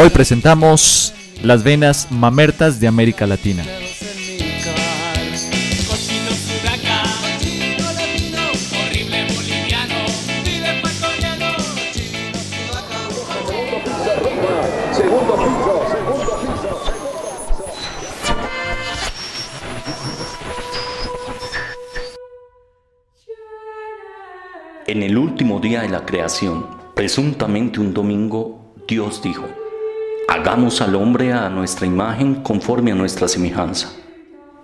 Hoy presentamos las venas mamertas de América Latina. En el último día de la creación, presuntamente un domingo, Dios dijo, hagamos al hombre a nuestra imagen conforme a nuestra semejanza.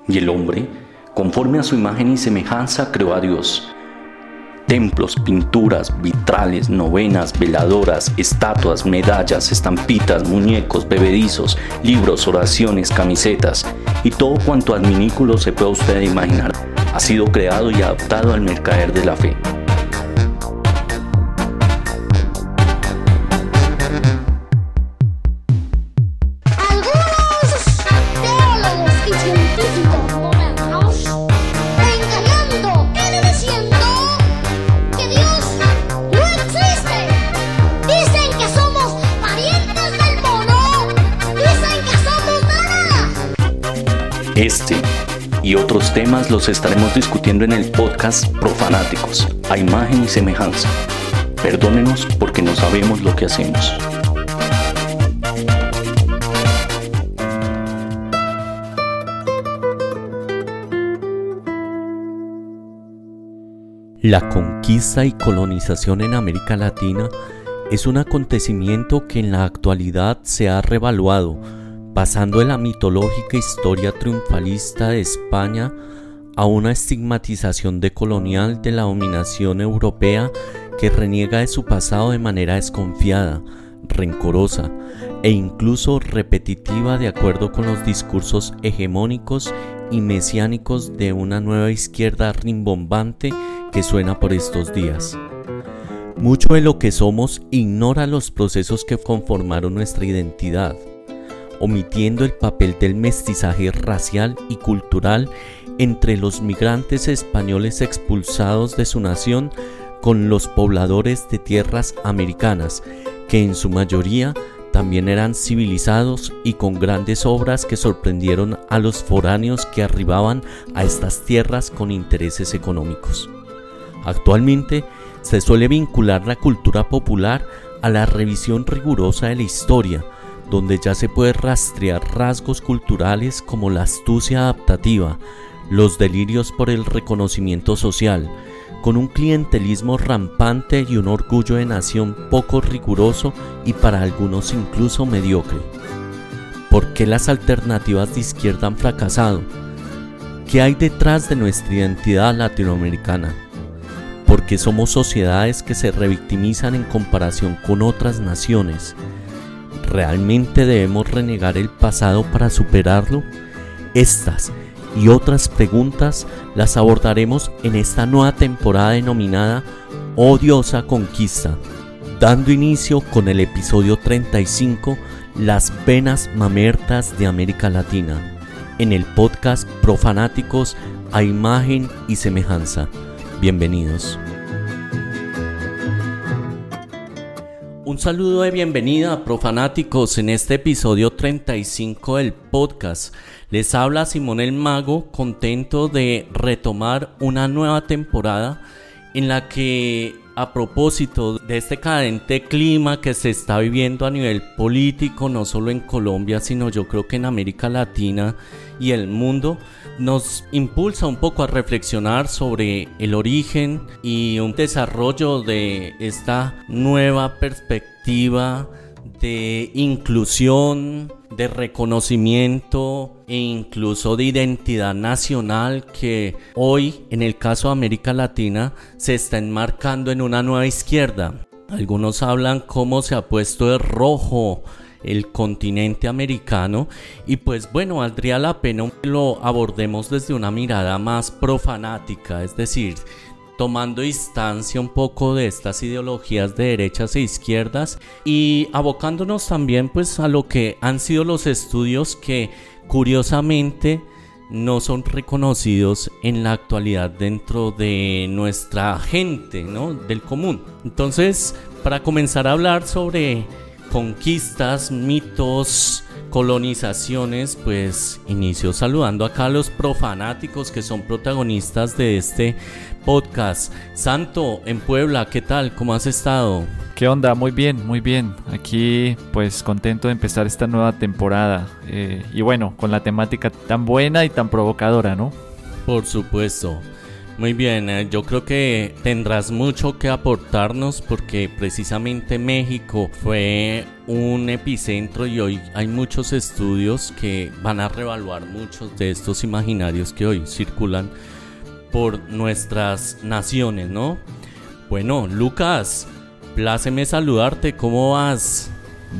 Y el hombre, conforme a su imagen y semejanza, creó a Dios. Templos, pinturas, vitrales, novenas, veladoras, estatuas, medallas, estampitas, muñecos, bebedizos, libros, oraciones, camisetas y todo cuanto adminículo se pueda usted imaginar ha sido creado y adaptado al mercader de la fe. Y otros temas los estaremos discutiendo en el podcast Profanáticos, a imagen y semejanza. Perdónenos porque no sabemos lo que hacemos. La conquista y colonización en América Latina es un acontecimiento que en la actualidad se ha revaluado pasando de la mitológica historia triunfalista de España a una estigmatización decolonial de la dominación europea que reniega de su pasado de manera desconfiada, rencorosa e incluso repetitiva de acuerdo con los discursos hegemónicos y mesiánicos de una nueva izquierda rimbombante que suena por estos días. Mucho de lo que somos ignora los procesos que conformaron nuestra identidad omitiendo el papel del mestizaje racial y cultural entre los migrantes españoles expulsados de su nación con los pobladores de tierras americanas, que en su mayoría también eran civilizados y con grandes obras que sorprendieron a los foráneos que arribaban a estas tierras con intereses económicos. Actualmente se suele vincular la cultura popular a la revisión rigurosa de la historia, donde ya se puede rastrear rasgos culturales como la astucia adaptativa, los delirios por el reconocimiento social, con un clientelismo rampante y un orgullo de nación poco riguroso y para algunos incluso mediocre. ¿Por qué las alternativas de izquierda han fracasado? ¿Qué hay detrás de nuestra identidad latinoamericana? ¿Por qué somos sociedades que se revictimizan en comparación con otras naciones? ¿Realmente debemos renegar el pasado para superarlo? Estas y otras preguntas las abordaremos en esta nueva temporada denominada Odiosa Conquista, dando inicio con el episodio 35, Las venas mamertas de América Latina, en el podcast Profanáticos a imagen y semejanza. Bienvenidos. Un saludo de bienvenida a profanáticos en este episodio 35 del podcast. Les habla Simón el Mago, contento de retomar una nueva temporada en la que a propósito de este cadente clima que se está viviendo a nivel político, no solo en Colombia, sino yo creo que en América Latina y el mundo, nos impulsa un poco a reflexionar sobre el origen y un desarrollo de esta nueva perspectiva de inclusión, de reconocimiento e incluso de identidad nacional que hoy en el caso de América Latina se está enmarcando en una nueva izquierda. Algunos hablan cómo se ha puesto de rojo el continente americano y pues bueno, valdría la pena que lo abordemos desde una mirada más profanática, es decir, tomando distancia un poco de estas ideologías de derechas e izquierdas y abocándonos también pues a lo que han sido los estudios que curiosamente no son reconocidos en la actualidad dentro de nuestra gente, ¿no? Del común. Entonces, para comenzar a hablar sobre conquistas, mitos, colonizaciones, pues inicio saludando acá a los profanáticos que son protagonistas de este podcast. Santo, en Puebla, ¿qué tal? ¿Cómo has estado? ¿Qué onda? Muy bien, muy bien. Aquí pues contento de empezar esta nueva temporada. Eh, y bueno, con la temática tan buena y tan provocadora, ¿no? Por supuesto. Muy bien, eh, yo creo que tendrás mucho que aportarnos porque precisamente México fue un epicentro y hoy hay muchos estudios que van a revaluar muchos de estos imaginarios que hoy circulan por nuestras naciones, ¿no? Bueno, Lucas, pláceme saludarte, ¿cómo vas?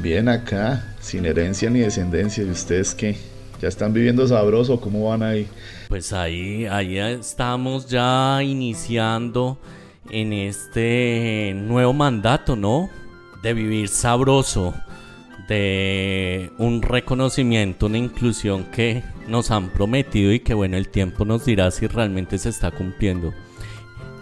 Bien acá, sin herencia ni descendencia, ¿y ustedes qué? ¿Ya están viviendo sabroso? ¿Cómo van ahí? Pues ahí, ahí estamos ya iniciando en este nuevo mandato, ¿no? De vivir sabroso, de un reconocimiento, una inclusión que nos han prometido y que bueno, el tiempo nos dirá si realmente se está cumpliendo.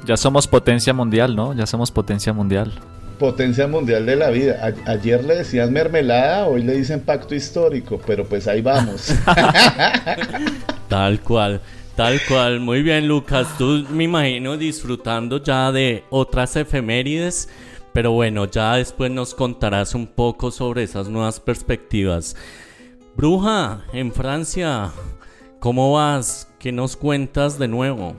Ya somos potencia mundial, ¿no? Ya somos potencia mundial. Potencia mundial de la vida. ayer le decían mermelada, hoy le dicen pacto histórico, pero pues ahí vamos. Tal cual. Tal cual, muy bien Lucas, tú me imagino disfrutando ya de otras efemérides, pero bueno, ya después nos contarás un poco sobre esas nuevas perspectivas. Bruja, en Francia, ¿cómo vas? ¿Qué nos cuentas de nuevo?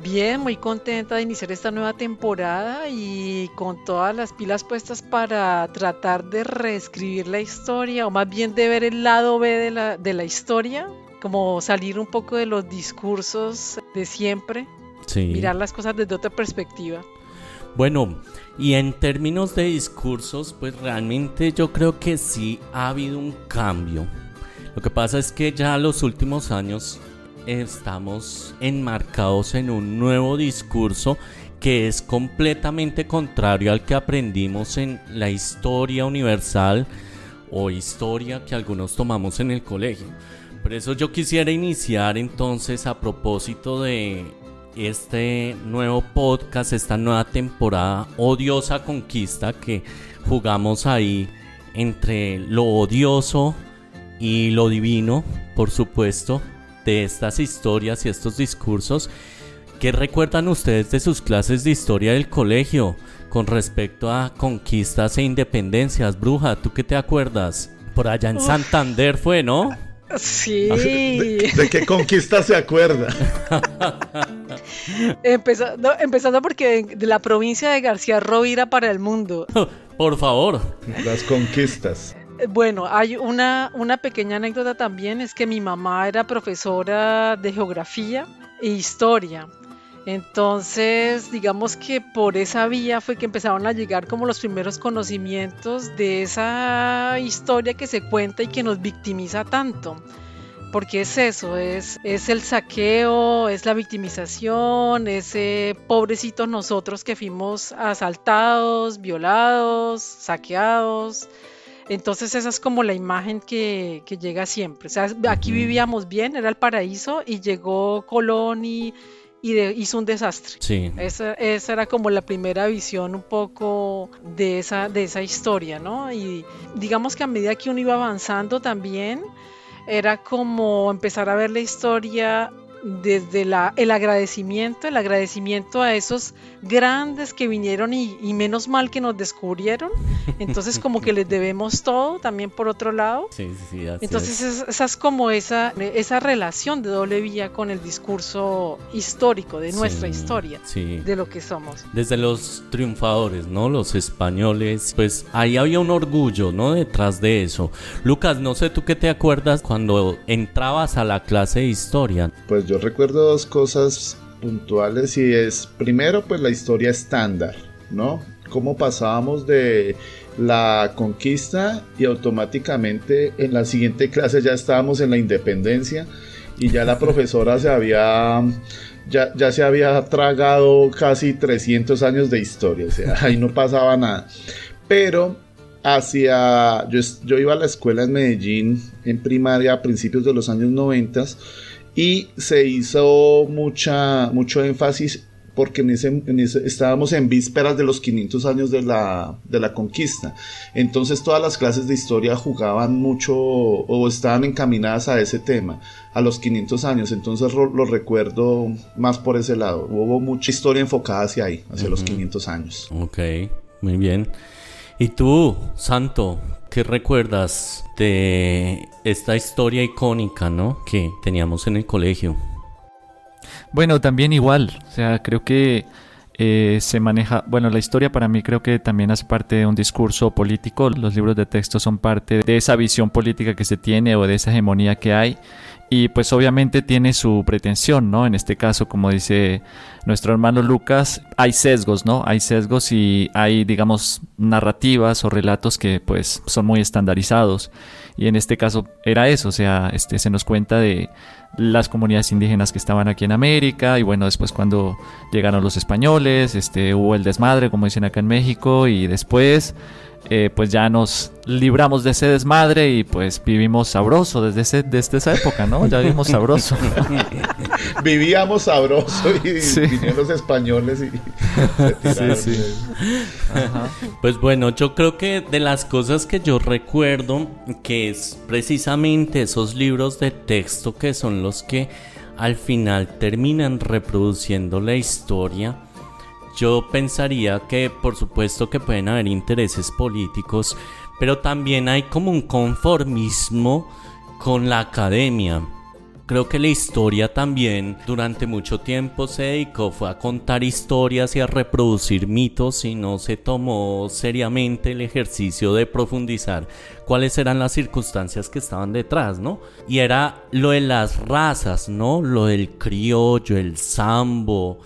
Bien, muy contenta de iniciar esta nueva temporada y con todas las pilas puestas para tratar de reescribir la historia, o más bien de ver el lado B de la, de la historia, como salir un poco de los discursos de siempre, mirar las cosas desde otra perspectiva. Bueno, y en términos de discursos, pues realmente yo creo que sí ha habido un cambio. Lo que pasa es que ya los últimos años estamos enmarcados en un nuevo discurso que es completamente contrario al que aprendimos en la historia universal o historia que algunos tomamos en el colegio. Por eso yo quisiera iniciar entonces a propósito de este nuevo podcast, esta nueva temporada, Odiosa Conquista, que jugamos ahí entre lo odioso y lo divino, por supuesto, de estas historias y estos discursos. ¿Qué recuerdan ustedes de sus clases de historia del colegio con respecto a conquistas e independencias? Bruja, ¿tú qué te acuerdas? Por allá en Santander fue, ¿no? Sí. ¿De, qué conquista se acuerda? empezando, empezando porque de, la provincia de García Rovira para el mundo. Por favor. Las conquistas. Bueno, hay una, una pequeña anécdota también, es que mi mamá era profesora de geografía e historia. Entonces, digamos que por esa vía fue que empezaron a llegar como los primeros conocimientos de esa historia que se cuenta y que nos victimiza tanto. Porque es eso, es, es el saqueo, es la victimización, ese pobrecito nosotros que fuimos asaltados, violados, saqueados. Entonces esa es como la imagen que, que llega siempre. O sea, aquí vivíamos bien, era el paraíso y llegó Colón y y hizo un desastre. Sí. Esa, esa, era como la primera visión un poco de esa, de esa historia, ¿no? Y digamos que a medida que uno iba avanzando también, era como empezar a ver la historia desde la, el agradecimiento, el agradecimiento a esos grandes que vinieron y, menos mal que nos descubrieron. Entonces como que les debemos todo también por otro lado. Sí, sí, sí, Entonces es. esa es como esa, esa relación de doble vía con el discurso histórico de nuestra historia, de lo que somos. Desde los triunfadores, ¿no? Los españoles, pues ahí había un orgullo, ¿no? Detrás de eso. Lucas, no sé tú qué te acuerdas cuando entrabas a la clase de historia. Pues yo recuerdo dos cosas puntuales y es primero pues la historia estándar, ¿no? Cómo pasábamos de la conquista y automáticamente en la siguiente clase ya estábamos en la independencia y ya la profesora se había ya, ya, se había tragado casi 300 años de historia, o sea, ahí no pasaba nada. Pero hacia, yo, yo iba a la escuela en Medellín en primaria a principios de los años 90 y se hizo mucha, mucho énfasis porque en ese, estábamos en vísperas de los 500 años de la, de la conquista. Entonces todas las clases de historia jugaban mucho o estaban encaminadas a ese tema, a los 500 años. Entonces lo, recuerdo más por ese lado. Hubo mucha historia enfocada hacia ahí, hacia los 500 años. Ok, muy bien. ¿Y tú, Santo, qué recuerdas de esta historia icónica, ¿no? Que teníamos en el colegio. Bueno, también igual, o sea, creo que eh, se maneja, bueno, la historia para mí creo que también hace parte de un discurso político, los libros de texto son parte de esa visión política que se tiene o de esa hegemonía que hay y pues obviamente tiene su pretensión, ¿no? En este caso, como dice nuestro hermano Lucas, hay sesgos, ¿no? Hay sesgos y hay, digamos, narrativas o relatos que pues son muy estandarizados y en este caso era eso, o sea, este se nos cuenta de las comunidades indígenas que estaban aquí en América y bueno, después cuando llegaron los españoles, este hubo el desmadre, como dicen acá en México y después eh, pues ya nos libramos de ese desmadre y pues vivimos sabroso desde, ese, desde esa época, ¿no? Ya vivimos sabroso. Vivíamos sabroso y vinieron los españoles y sí, sí. Pues bueno, yo creo que de las cosas que yo recuerdo, que es precisamente esos libros de texto que son los que al final terminan reproduciendo la historia yo pensaría que por supuesto que pueden haber intereses políticos, pero también hay como un conformismo con la academia. Creo que la historia también durante mucho tiempo se dedicó fue a contar historias y a reproducir mitos y no se tomó seriamente el ejercicio de profundizar cuáles eran las circunstancias que estaban detrás, ¿no? Y era lo de las razas, ¿no? Lo del criollo, el sambo,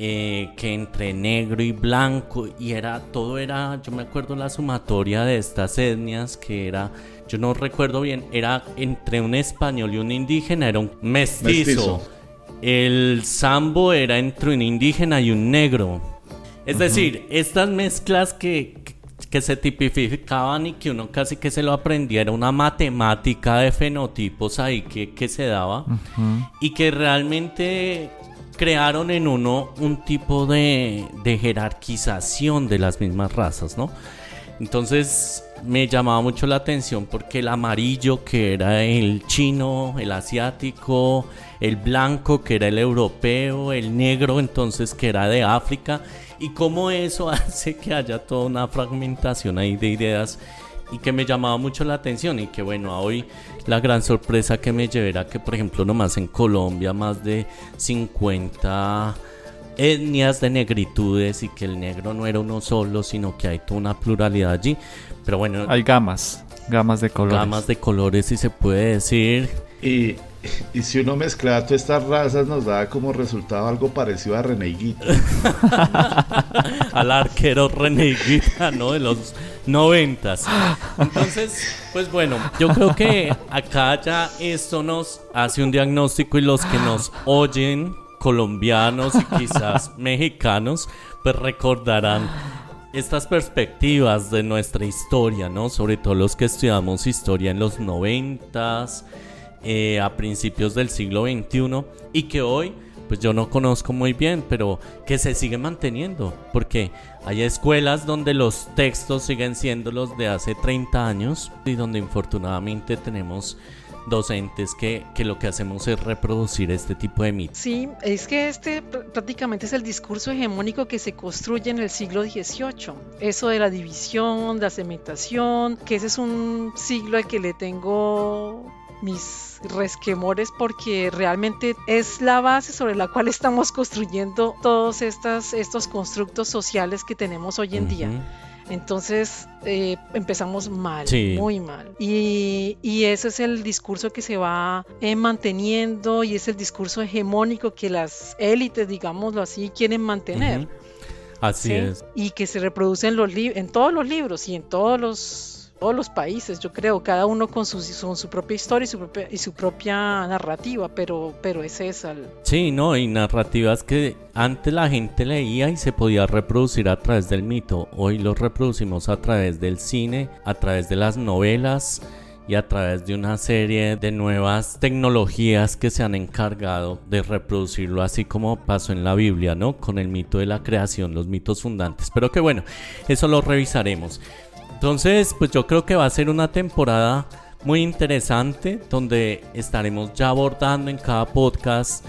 eh, que entre negro y blanco y era todo era yo me acuerdo la sumatoria de estas etnias que era yo no recuerdo bien era entre un español y un indígena era un mestizo, el sambo era entre un indígena y un negro. Es decir estas mezclas que, que se tipificaban y que uno casi que se lo aprendía, era una matemática de fenotipos ahí que, que se daba y que realmente crearon en uno un tipo de, jerarquización de las mismas razas, ¿no? Entonces me llamaba mucho la atención porque el amarillo que era el chino, el asiático, el blanco que era el europeo, el negro entonces que era de África y cómo eso hace que haya toda una fragmentación ahí de ideas y que me llamaba mucho la atención y que bueno, hoy la gran sorpresa que me llevé era que por ejemplo nomás en Colombia más de 50 etnias de negritudes y que el negro no era uno solo, sino que hay toda una pluralidad allí. Pero bueno, hay gamas, gamas de colores. Gamas de colores si se puede decir. Y y si uno mezcla todas estas razas nos da como resultado algo parecido a Reneguita. Al arquero Reneguita, ¿no? De los noventas. Entonces, pues bueno, yo creo que acá ya esto nos hace un diagnóstico y los que nos oyen, colombianos y quizás mexicanos, pues recordarán estas perspectivas de nuestra historia, ¿no? Sobre todo los que estudiamos historia en los noventas eh, a principios del siglo XXI y que hoy pues yo no conozco muy bien, pero que se sigue manteniendo, porque hay escuelas donde los textos siguen siendo los de hace 30 años y donde infortunadamente tenemos docentes que, que, lo que hacemos es reproducir este tipo de mitos. Sí, es que este prácticamente es el discurso hegemónico que se construye en el siglo XVIII. Eso de la división, la segmentación, que ese es un siglo al que le tengo mis resquemores porque realmente es la base sobre la cual estamos construyendo todos estas, estos constructos sociales que tenemos hoy en día. Entonces eh, empezamos mal, muy mal. Y, ese es el discurso que se va eh, manteniendo y es el discurso hegemónico que las élites, digámoslo así, quieren mantener. Así es. Y que se reproduce en, los en todos los libros y en todos los todos los países, yo creo, cada uno con su, su propia historia y su propia, y su propia narrativa, pero, pero es esa. Sí, no, y narrativas que antes la gente leía y se podía reproducir a través del mito, hoy lo reproducimos a través del cine, a través de las novelas y a través de una serie de nuevas tecnologías que se han encargado de reproducirlo así como pasó en la Biblia, ¿no? Con el mito de la creación, los mitos fundantes. Pero que bueno, eso lo revisaremos. Entonces, pues yo creo que va a ser una temporada muy interesante donde estaremos ya abordando en cada podcast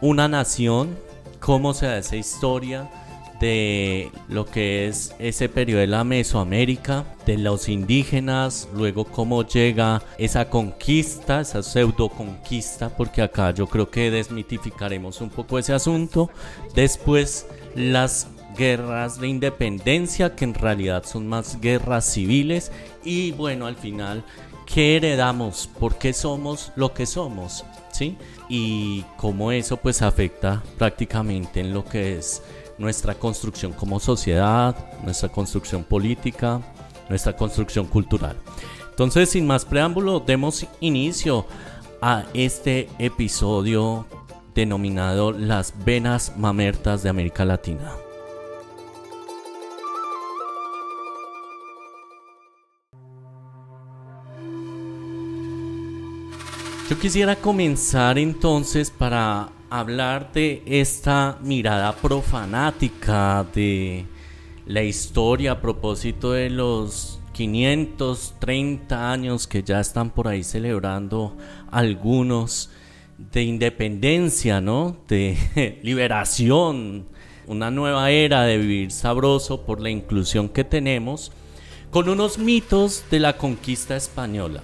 una nación, cómo se da esa historia, de lo que es ese periodo de la Mesoamérica, de los indígenas, luego cómo llega esa conquista, esa pseudo conquista, porque acá yo creo que desmitificaremos un poco ese asunto, después las guerras de independencia, que en realidad son más guerras civiles, y bueno, al final, ¿qué heredamos? ¿Por qué somos lo que somos? ¿Sí? Y cómo eso pues afecta prácticamente en lo que es nuestra construcción como sociedad, nuestra construcción política, nuestra construcción cultural. Entonces, sin más preámbulo, demos inicio a este episodio denominado Las venas mamertas de América Latina. Yo quisiera comenzar entonces para hablar de esta mirada profanática de la historia a propósito de los 530 años que ya están por ahí celebrando algunos de independencia, ¿no? De liberación, una nueva era de vivir sabroso por la inclusión que tenemos, con unos mitos de la conquista española.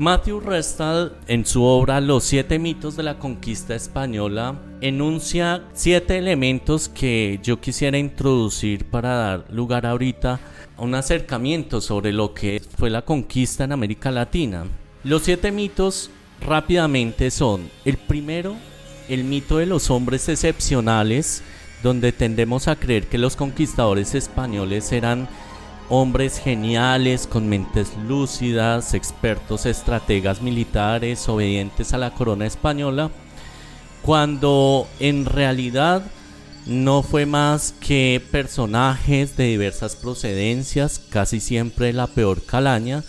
Matthew Restall, en su obra Los siete mitos de la conquista española, enuncia siete elementos que yo quisiera introducir para dar lugar ahorita a un acercamiento sobre lo que fue la conquista en América Latina. Los siete mitos rápidamente son, el primero, el mito de los hombres excepcionales, donde tendemos a creer que los conquistadores españoles eran hombres geniales, con mentes lúcidas, expertos estrategas militares, obedientes a la corona española, cuando en realidad no fue más que personajes de diversas procedencias, casi siempre la peor calaña,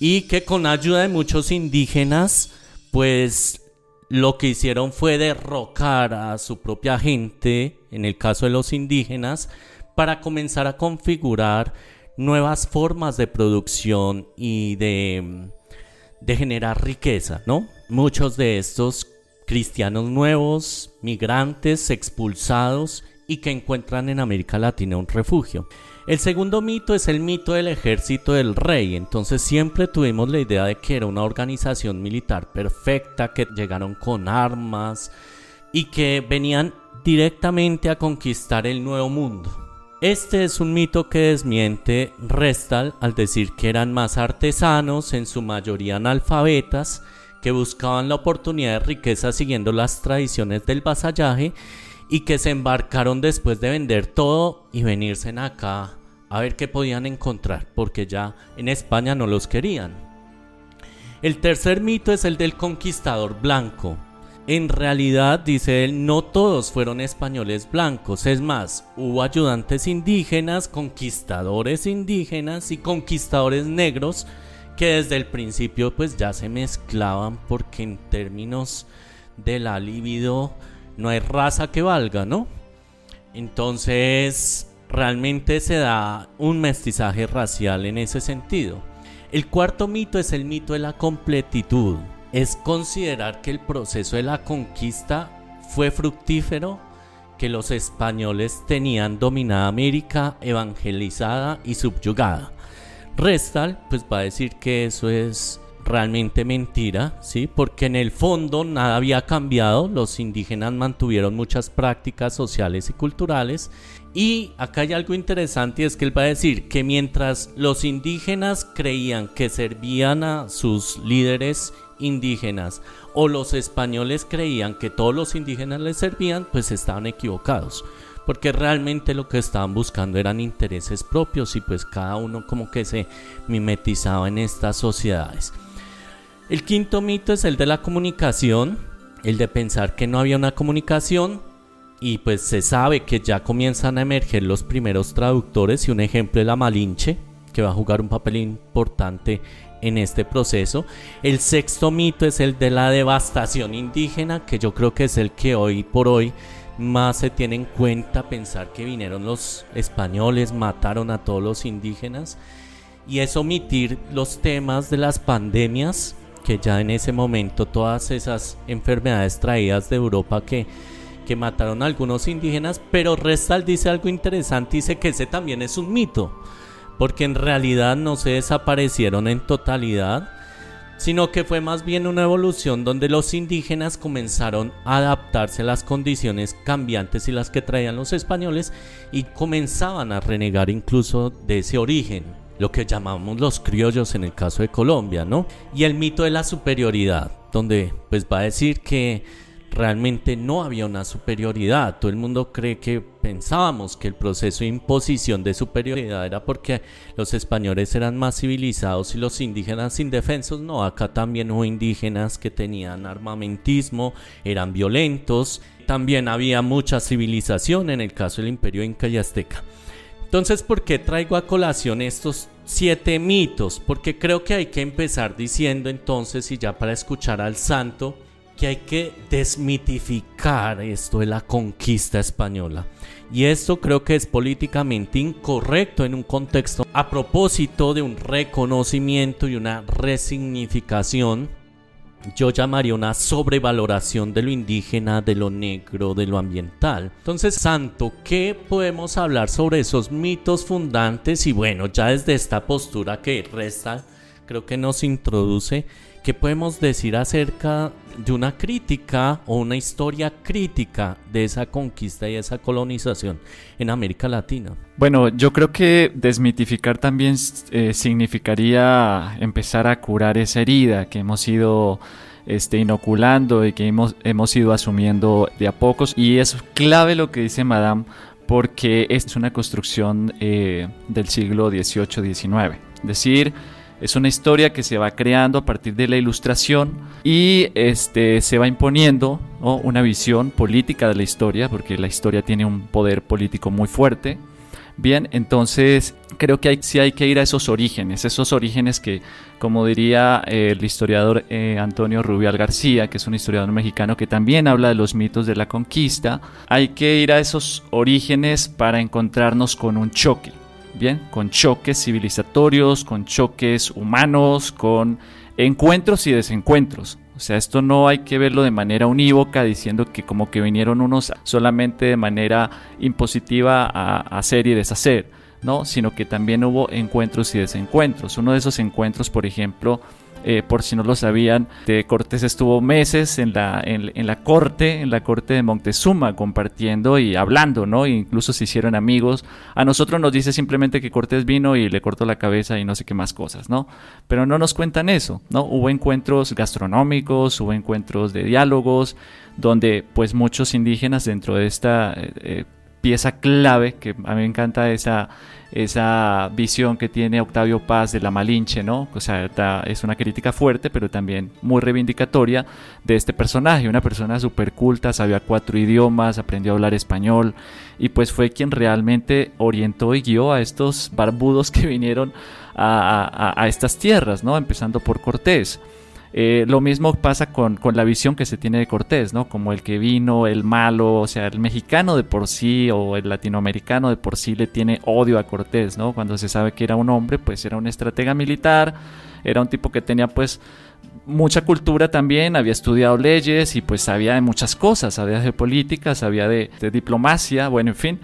y que con ayuda de muchos indígenas, pues lo que hicieron fue derrocar a su propia gente, en el caso de los indígenas, para comenzar a configurar nuevas formas de producción y de, generar riqueza, ¿no? Muchos de estos cristianos nuevos, migrantes, expulsados y que encuentran en América Latina un refugio. El segundo mito es el mito del ejército del rey, entonces siempre tuvimos la idea de que era una organización militar perfecta, que llegaron con armas y que venían directamente a conquistar el nuevo mundo. Este es un mito que desmiente Restal al decir que eran más artesanos, en su mayoría analfabetas, que buscaban la oportunidad de riqueza siguiendo las tradiciones del vasallaje y que se embarcaron después de vender todo y venirse acá a ver qué podían encontrar, porque ya en España no los querían. El tercer mito es el del conquistador blanco, en realidad, dice él, no todos fueron españoles blancos, es más, hubo ayudantes indígenas, conquistadores indígenas y conquistadores negros que desde el principio pues ya se mezclaban porque en términos de la libido no hay raza que valga, ¿no? Entonces, realmente se da un mestizaje racial en ese sentido. El cuarto mito es el mito de la completitud es considerar que el proceso de la conquista fue fructífero, que los españoles tenían dominada América, evangelizada y subyugada. Restal pues va a decir que eso es realmente mentira, ¿sí? Porque en el fondo nada había cambiado, los indígenas mantuvieron muchas prácticas sociales y culturales y acá hay algo interesante y es que él va a decir que mientras los indígenas creían que servían a sus líderes indígenas o los españoles creían que todos los indígenas les servían, pues estaban equivocados. Porque realmente lo que estaban buscando eran intereses propios y pues cada uno como que se mimetizaba en estas sociedades. El quinto mito es el de la comunicación, el de pensar que no había una comunicación y pues se sabe que ya comienzan a emerger los primeros traductores y un ejemplo es la Malinche, que va a jugar un papel importante en este proceso. El sexto mito es el de la devastación indígena, que yo creo que es el que hoy por hoy más se tiene en cuenta pensar que vinieron los españoles, mataron a todos los indígenas. Y es omitir los temas de las pandemias que ya en ese momento todas esas enfermedades traídas de Europa que, que mataron a algunos indígenas, pero Restal dice algo interesante, dice que ese también es un mito, porque en realidad no se desaparecieron en totalidad, sino que fue más bien una evolución donde los indígenas comenzaron a adaptarse a las condiciones cambiantes y las que traían los españoles y comenzaban a renegar incluso de ese origen, lo que llamamos los criollos en el caso de Colombia, ¿no? Y el mito de la superioridad, donde pues va a decir que realmente no había una superioridad. Todo el mundo cree que pensábamos que el proceso de imposición de superioridad era porque los españoles eran más civilizados y los indígenas indefensos. No, acá también hubo indígenas que tenían armamentismo, eran violentos. También había mucha civilización en el caso del imperio inca y azteca. Entonces, ¿por qué traigo a colación estos siete mitos? Porque creo que hay que empezar diciendo entonces, y ya para escuchar al santo, que hay que desmitificar esto de la conquista española. Y esto creo que es políticamente incorrecto en un contexto a propósito de un reconocimiento y una resignificación. Yo llamaría una sobrevaloración de lo indígena, de lo negro, de lo ambiental. Entonces, Santo, ¿qué podemos hablar sobre esos mitos fundantes? Y bueno, ya desde esta postura que resta, creo que nos introduce ¿Qué podemos decir acerca de una crítica o una historia crítica de esa conquista y esa colonización en América Latina? Bueno, yo creo que desmitificar también eh, significaría empezar a curar esa herida que hemos ido este, inoculando y que hemos, hemos ido asumiendo de a pocos. Y es clave lo que dice Madame porque es una construcción eh, del siglo XVIII-XIX. Decir, es una historia que se va creando a partir de la ilustración y este, se va imponiendo una visión política de la historia, porque la historia tiene un poder político muy fuerte. Bien, entonces creo que hay, sí hay que ir a esos orígenes, esos orígenes que, como diría eh, el historiador eh, Antonio Rubial García, que es un historiador mexicano que también habla de los mitos de la conquista, hay que ir a esos orígenes para encontrarnos con un choque bien, con choques civilizatorios, con choques humanos, con encuentros y desencuentros. O sea, esto no hay que verlo de manera unívoca, diciendo que como que vinieron unos solamente de manera impositiva a hacer y deshacer, ¿no? Sino que también hubo encuentros y desencuentros. Uno de esos encuentros, por ejemplo, eh, por si no lo sabían, de Cortés estuvo meses en la, en, la corte, en la corte de Montezuma, compartiendo y hablando, ¿no? E incluso se hicieron amigos. A nosotros nos dice simplemente que Cortés vino y le cortó la cabeza y no sé qué más cosas, ¿no? Pero no nos cuentan eso, ¿no? Hubo encuentros gastronómicos, hubo encuentros de diálogos, donde pues muchos indígenas dentro de esta eh, eh, pieza clave, que a mí me encanta esa esa visión que tiene Octavio Paz de la Malinche, ¿no? O sea, es una crítica fuerte, pero también muy reivindicatoria de este personaje, una persona súper culta, sabía cuatro idiomas, aprendió a hablar español y pues fue quien realmente orientó y guió a estos barbudos que vinieron a, a estas tierras, ¿no? Empezando por Cortés. Eh, lo mismo pasa con, la visión que se tiene de Cortés, ¿no? Como el que vino, el malo, o sea, el mexicano de por sí o el latinoamericano de por sí le tiene odio a Cortés, ¿no? Cuando se sabe que era un hombre, pues era un estratega militar, era un tipo que tenía pues mucha cultura también, había estudiado leyes y pues sabía de muchas cosas, sabía de política, sabía de diplomacia, bueno, en fin.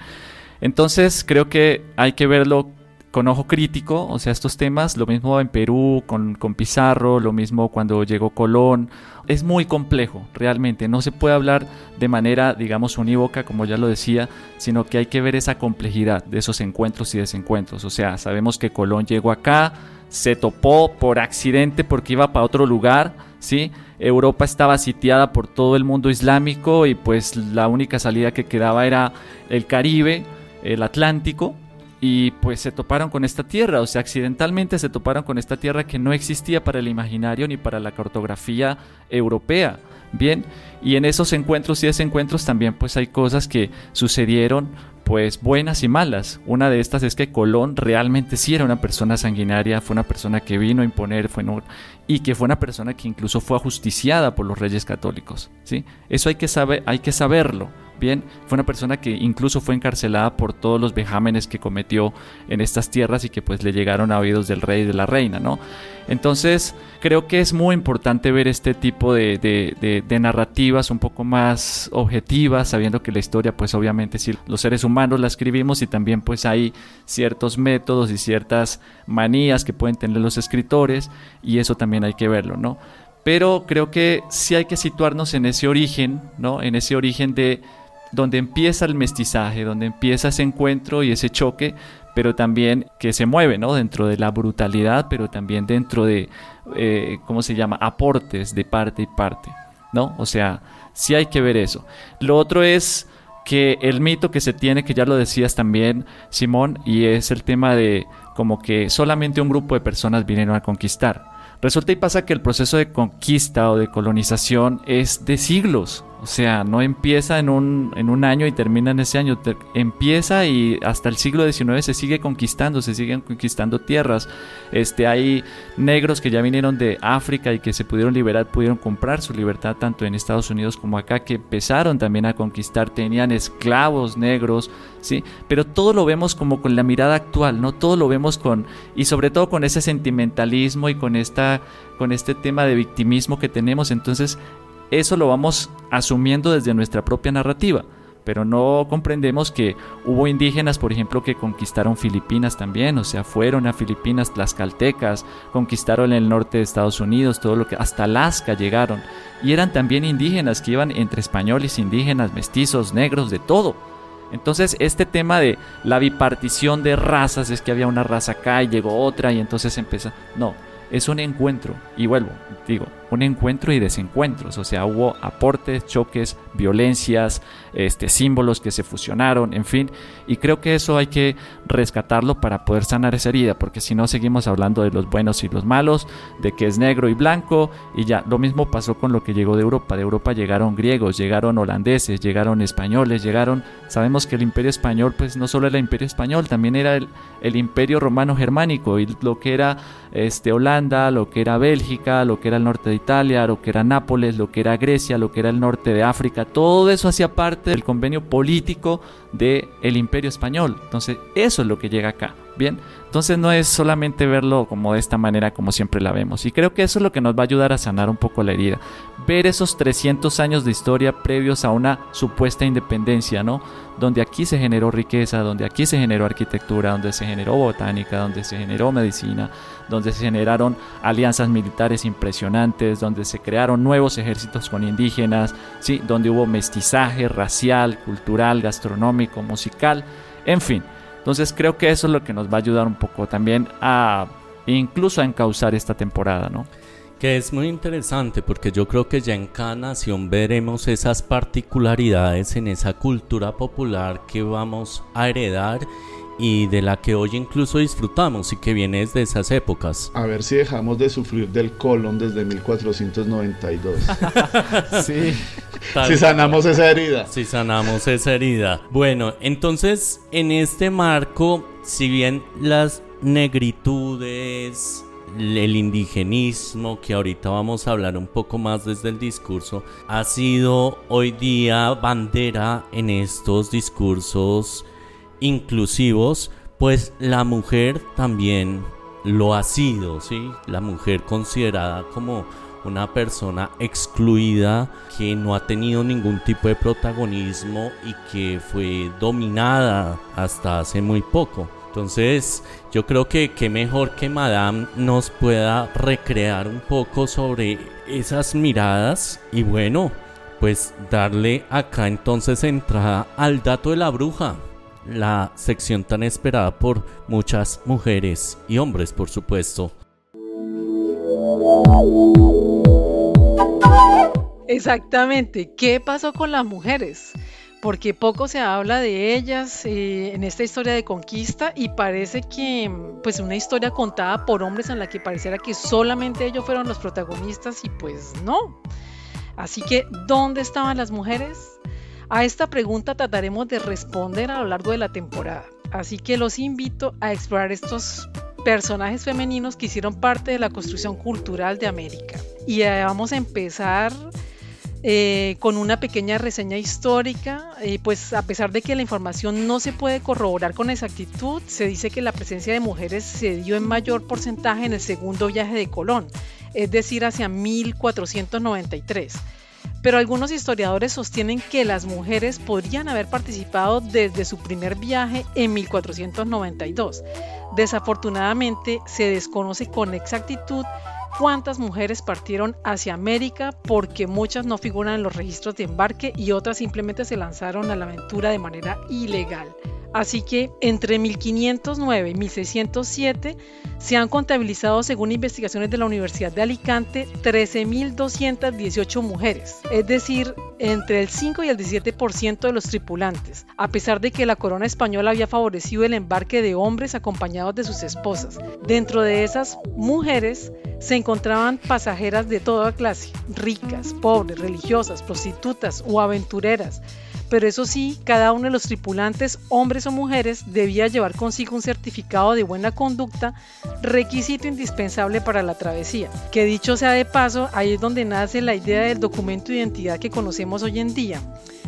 Entonces creo que hay que verlo con ojo crítico, o sea, estos temas, lo mismo en Perú con, con, Pizarro, lo mismo cuando llegó Colón, es muy complejo, realmente, no se puede hablar de manera, digamos, unívoca, como ya lo decía, sino que hay que ver esa complejidad de esos encuentros y desencuentros, o sea, sabemos que Colón llegó acá, se topó por accidente porque iba para otro lugar, ¿sí? Europa estaba sitiada por todo el mundo islámico y pues la única salida que quedaba era el Caribe, el Atlántico, y pues se toparon con esta tierra, o sea, accidentalmente se toparon con esta tierra que no existía para el imaginario ni para la cartografía europea. Bien, y en esos encuentros y desencuentros también pues hay cosas que sucedieron pues buenas y malas. Una de estas es que Colón realmente sí era una persona sanguinaria, fue una persona que vino a imponer, fue y que fue una persona que incluso fue ajusticiada por los reyes católicos. ¿sí? Eso hay que, saber, hay que saberlo. Bien, fue una persona que incluso fue encarcelada por todos los vejámenes que cometió en estas tierras y que pues le llegaron a oídos del rey y de la reina, ¿no? Entonces, creo que es muy importante ver este tipo de, de, narrativas un poco más objetivas, sabiendo que la historia, pues obviamente si los seres humanos la escribimos y también pues hay ciertos métodos y ciertas manías que pueden tener los escritores y eso también hay que verlo, ¿no? Pero creo que sí hay que situarnos en ese origen, ¿no? En ese origen de donde empieza el mestizaje, donde empieza ese encuentro y ese choque, pero también que se mueve, ¿no? Dentro de la brutalidad, pero también dentro de, eh, ¿cómo se llama? Aportes de parte y parte, ¿no? O sea, sí hay que ver eso. Lo otro es que el mito que se tiene, que ya lo decías también, Simón, y es el tema de como que solamente un grupo de personas vinieron a conquistar. Resulta y pasa que el proceso de conquista o de colonización es de siglos. O sea, no empieza en un, en un año y termina en ese año. empieza y hasta el siglo XIX se sigue conquistando, se siguen conquistando tierras. Este, hay negros que ya vinieron de África y que se pudieron liberar, pudieron comprar su libertad tanto en Estados Unidos como acá, que empezaron también a conquistar, tenían esclavos negros, ¿sí? Pero todo lo vemos como con la mirada actual, ¿no? Todo lo vemos con, y sobre todo con ese sentimentalismo y con esta con este tema de victimismo que tenemos. Entonces, eso lo vamos asumiendo desde nuestra propia narrativa, pero no comprendemos que hubo indígenas, por ejemplo, que conquistaron Filipinas también, o sea, fueron a Filipinas las caltecas, conquistaron el norte de Estados Unidos, todo lo que hasta Alaska llegaron, y eran también indígenas que iban entre españoles, indígenas, mestizos, negros, de todo. Entonces, este tema de la bipartición de razas, es que había una raza acá y llegó otra y entonces empieza, no, es un encuentro, y vuelvo, digo, un encuentro y desencuentros, o sea, hubo aportes, choques, violencias, este, símbolos que se fusionaron, en fin, y creo que eso hay que rescatarlo para poder sanar esa herida, porque si no seguimos hablando de los buenos y los malos, de que es negro y blanco, y ya, lo mismo pasó con lo que llegó de Europa, de Europa llegaron griegos, llegaron holandeses, llegaron españoles, llegaron, sabemos que el imperio español, pues no solo era el imperio español, también era el, imperio romano germánico, y lo que era este, Holanda, lo que era Bélgica, lo que era el norte de Italia, lo que era Nápoles, lo que era Grecia, lo que era el norte de África, todo eso hacía parte del convenio político del el imperio español. Entonces, eso es lo que llega acá. Bien, entonces no es solamente verlo como de esta manera como siempre la vemos. Y creo que eso es lo que nos va a ayudar a sanar un poco la herida. Ver esos 300 años de historia previos a una supuesta independencia, ¿no? Donde aquí se generó riqueza, donde aquí se generó arquitectura, donde se generó botánica, donde se generó medicina, donde se generaron alianzas militares impresionantes, donde se crearon nuevos ejércitos con indígenas, ¿sí? Donde hubo mestizaje racial, cultural, gastronómico, musical, en fin entonces creo que eso es lo que nos va a ayudar un poco también a incluso a encauzar esta temporada, ¿no? Que es muy interesante porque yo creo que ya en cada nación veremos esas particularidades en esa cultura popular que vamos a heredar y de la que hoy incluso disfrutamos y que viene desde esas épocas. A ver si dejamos de sufrir del colon desde 1492. sí. si sanamos esa herida. Si sanamos esa herida. Bueno, entonces en este marco, si bien las negritudes, el indigenismo, que ahorita vamos a hablar un poco más desde el discurso, ha sido hoy día bandera en estos discursos inclusivos, pues la mujer también lo ha sido, ¿sí? La mujer considerada como una persona excluida que no ha tenido ningún tipo de protagonismo y que fue dominada hasta hace muy poco. Entonces, yo creo que qué mejor que Madame nos pueda recrear un poco sobre esas miradas y bueno, pues darle acá entonces entrada al dato de la bruja la sección tan esperada por muchas mujeres y hombres, por supuesto. Exactamente, ¿qué pasó con las mujeres? Porque poco se habla de ellas eh, en esta historia de conquista y parece que pues una historia contada por hombres en la que pareciera que solamente ellos fueron los protagonistas y pues no. Así que, ¿dónde estaban las mujeres? A esta pregunta trataremos de responder a lo largo de la temporada, así que los invito a explorar estos personajes femeninos que hicieron parte de la construcción cultural de América. Y eh, vamos a empezar eh, con una pequeña reseña histórica, eh, pues a pesar de que la información no se puede corroborar con exactitud, se dice que la presencia de mujeres se dio en mayor porcentaje en el segundo viaje de Colón, es decir, hacia 1493 pero algunos historiadores sostienen que las mujeres podrían haber participado desde su primer viaje en 1492. Desafortunadamente se desconoce con exactitud cuántas mujeres partieron hacia América porque muchas no figuran en los registros de embarque y otras simplemente se lanzaron a la aventura de manera ilegal. Así que entre 1509 y 1607 se han contabilizado, según investigaciones de la Universidad de Alicante, 13.218 mujeres, es decir, entre el 5 y el 17% de los tripulantes, a pesar de que la corona española había favorecido el embarque de hombres acompañados de sus esposas. Dentro de esas mujeres se encontraban pasajeras de toda clase, ricas, pobres, religiosas, prostitutas o aventureras, pero eso sí, cada uno de los tripulantes, hombres o mujeres, debía llevar consigo un certificado de buena conducta, requisito indispensable para la travesía. Que dicho sea de paso, ahí es donde nace la idea del documento de identidad que conocemos hoy en día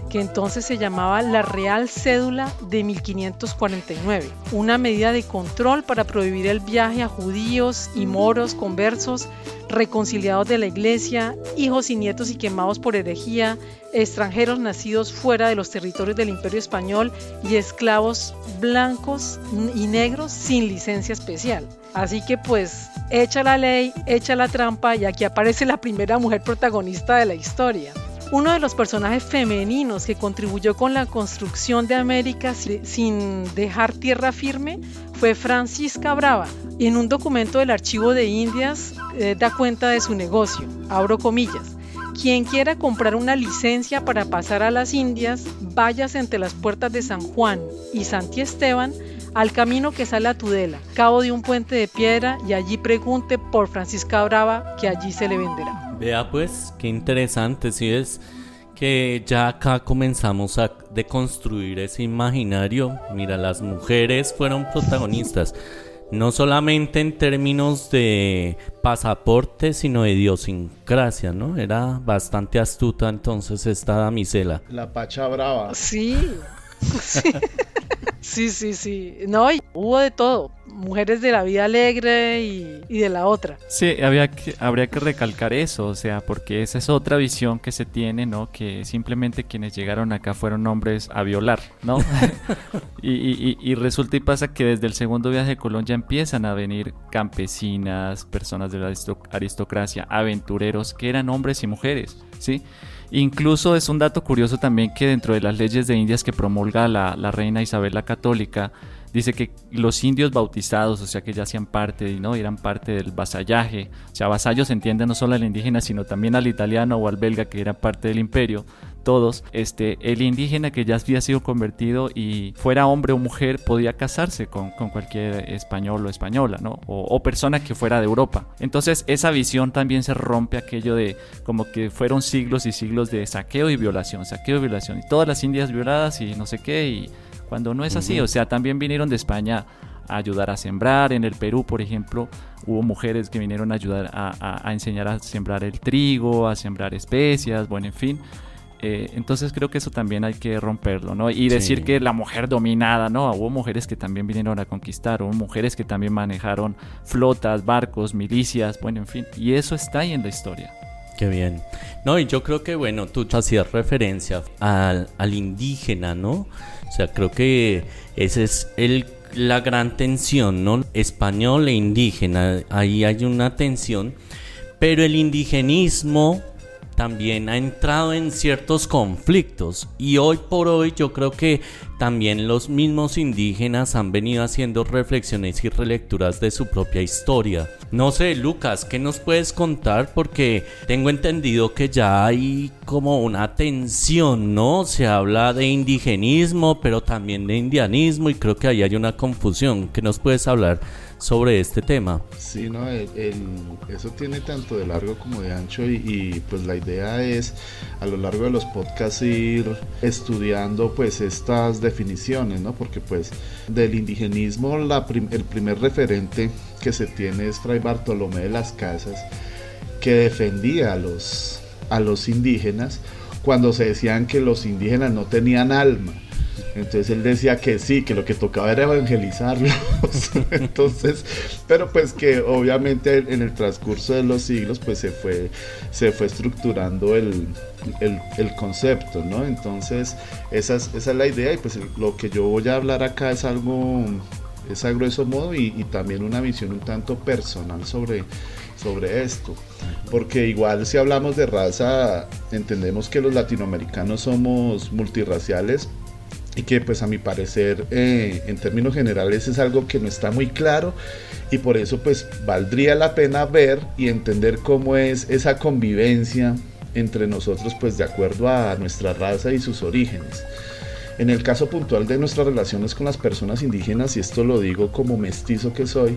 que entonces se llamaba la Real Cédula de 1549, una medida de control para prohibir el viaje a judíos y moros conversos, reconciliados de la iglesia, hijos y nietos y quemados por herejía, extranjeros nacidos fuera de los territorios del imperio español y esclavos blancos y negros sin licencia especial. Así que pues echa la ley, echa la trampa y aquí aparece la primera mujer protagonista de la historia. Uno de los personajes femeninos que contribuyó con la construcción de América sin dejar tierra firme fue Francisca Brava. En un documento del Archivo de Indias eh, da cuenta de su negocio, abro comillas. Quien quiera comprar una licencia para pasar a las Indias, váyase entre las puertas de San Juan y Santi Esteban al camino que sale a Tudela, cabo de un puente de piedra, y allí pregunte por Francisca Brava, que allí se le venderá. Vea pues, qué interesante, si es que ya acá comenzamos a deconstruir ese imaginario. Mira, las mujeres fueron protagonistas, no solamente en términos de pasaporte, sino de idiosincrasia, ¿no? Era bastante astuta entonces esta damisela. La Pacha Brava. Sí, sí. Sí, sí, sí. No, y hubo de todo. Mujeres de la vida alegre y, de la otra. Sí, había que, habría que recalcar eso, o sea, porque esa es otra visión que se tiene, ¿no? Que simplemente quienes llegaron acá fueron hombres a violar, ¿no? y, y, resulta y pasa que desde el segundo viaje de Colón ya empiezan a venir campesinas, personas de la aristocracia, aventureros, que eran hombres y mujeres, ¿sí? sí Incluso es un dato curioso también que dentro de las leyes de Indias que promulga la, reina Isabel la Católica, dice que los indios bautizados, o sea que ya hacían parte, ¿no? eran parte del vasallaje, o sea, vasallo se entiende no solo al indígena, sino también al italiano o al belga que era parte del imperio, todos, este, el indígena que ya había sido convertido y fuera hombre o mujer podía casarse con, con cualquier español o española, ¿no? O, o, persona que fuera de Europa. Entonces esa visión también se rompe aquello de como que fueron siglos y siglos de saqueo y violación, saqueo y violación, y todas las indias violadas y no sé qué, y cuando no es así, o sea, también vinieron de España a ayudar a sembrar. En el Perú, por ejemplo, hubo mujeres que vinieron a ayudar a, enseñar a sembrar el trigo, a sembrar especias, bueno, en fin. Eh, entonces creo que eso también hay que romperlo, ¿no? Y decir que la mujer dominada, ¿no? Hubo mujeres que también vinieron a conquistar, hubo mujeres que también manejaron flotas, barcos, milicias, bueno, en fin. Y eso está ahí en la historia. Qué bien. No, y yo creo que, bueno, tú hacías referencia al, al indígena, ¿no? O sea, creo que esa es el, la gran tensión, ¿no? Español e indígena, ahí hay una tensión, pero el indigenismo también ha entrado en ciertos conflictos y hoy por hoy yo creo que también los mismos indígenas han venido haciendo reflexiones y relecturas de su propia historia. No sé, Lucas, ¿qué nos puedes contar? Porque tengo entendido que ya hay como una tensión, ¿no? Se habla de indigenismo, pero también de indianismo y creo que ahí hay una confusión. ¿Qué nos puedes hablar sobre este tema. Sí, no, eso tiene tanto de largo como de ancho y, pues la idea es a lo largo de los podcasts ir estudiando pues estas definiciones, ¿no? Porque pues del indigenismo el primer referente que se tiene es Fray Bartolomé de las Casas que defendía a los, a los indígenas cuando se decían que los indígenas no tenían alma entonces él decía que sí, que lo que tocaba era evangelizarlos. Entonces, pero pues que obviamente en el transcurso de los siglos pues se fue, se fue estructurando el, concepto, ¿no? Entonces, esa es, esa es la idea y pues lo que yo voy a hablar acá es algo, es a grueso modo y, y también una visión un tanto personal sobre, sobre esto. Porque igual si hablamos de raza, entendemos que los latinoamericanos somos multirraciales, y que pues a mi parecer eh, en términos generales es algo que no está muy claro y por eso pues valdría la pena ver y entender cómo es esa convivencia entre nosotros pues de acuerdo a nuestra raza y sus orígenes. En el caso puntual de nuestras relaciones con las personas indígenas, y esto lo digo como mestizo que soy,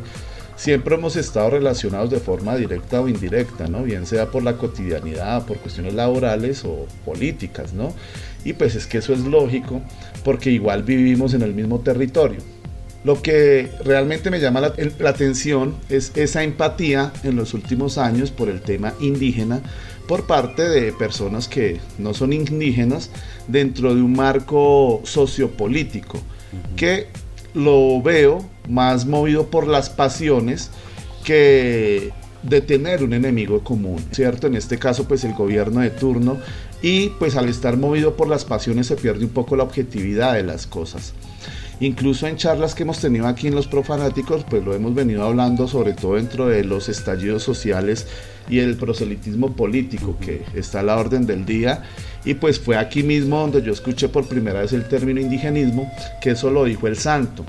siempre hemos estado relacionados de forma directa o indirecta, ¿no? Bien sea por la cotidianidad, por cuestiones laborales o políticas, ¿no? Y pues es que eso es lógico porque igual vivimos en el mismo territorio. Lo que realmente me llama la, atención es esa empatía en los últimos años por el tema indígena por parte de personas que no son indígenas dentro de un marco sociopolítico, que lo veo más movido por las pasiones que de tener un enemigo común, ¿cierto? En este caso, pues el gobierno de turno y pues al estar movido por las pasiones se pierde un poco la objetividad de las cosas. Incluso en charlas que hemos tenido aquí en los profanáticos, pues lo hemos venido hablando sobre todo dentro de los estallidos sociales y el proselitismo político que está a la orden del día. Y pues fue aquí mismo donde yo escuché por primera vez el término indigenismo, que eso lo dijo el santo.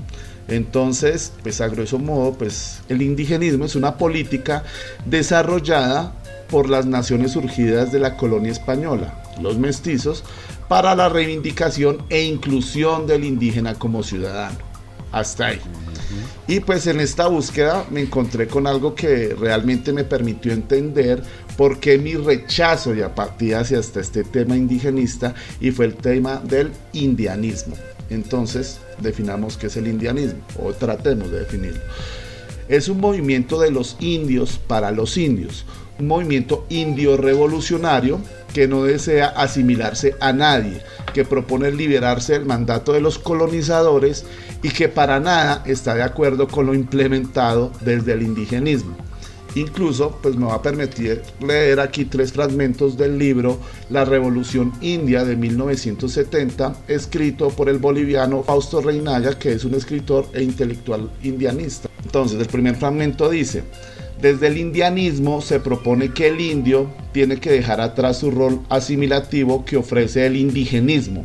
Entonces, pues a grueso modo, pues el indigenismo es una política desarrollada por las naciones surgidas de la colonia española, los mestizos, para la reivindicación e inclusión del indígena como ciudadano. Hasta ahí. Y pues en esta búsqueda me encontré con algo que realmente me permitió entender por qué mi rechazo y apatía hacia este tema indigenista y fue el tema del indianismo. Entonces, definamos qué es el indianismo o tratemos de definirlo. Es un movimiento de los indios para los indios, un movimiento indio revolucionario que no desea asimilarse a nadie, que propone liberarse del mandato de los colonizadores y que para nada está de acuerdo con lo implementado desde el indigenismo. Incluso, pues me va a permitir leer aquí tres fragmentos del libro La Revolución India de 1970, escrito por el boliviano Fausto Reinaya, que es un escritor e intelectual indianista. Entonces, el primer fragmento dice, desde el indianismo se propone que el indio tiene que dejar atrás su rol asimilativo que ofrece el indigenismo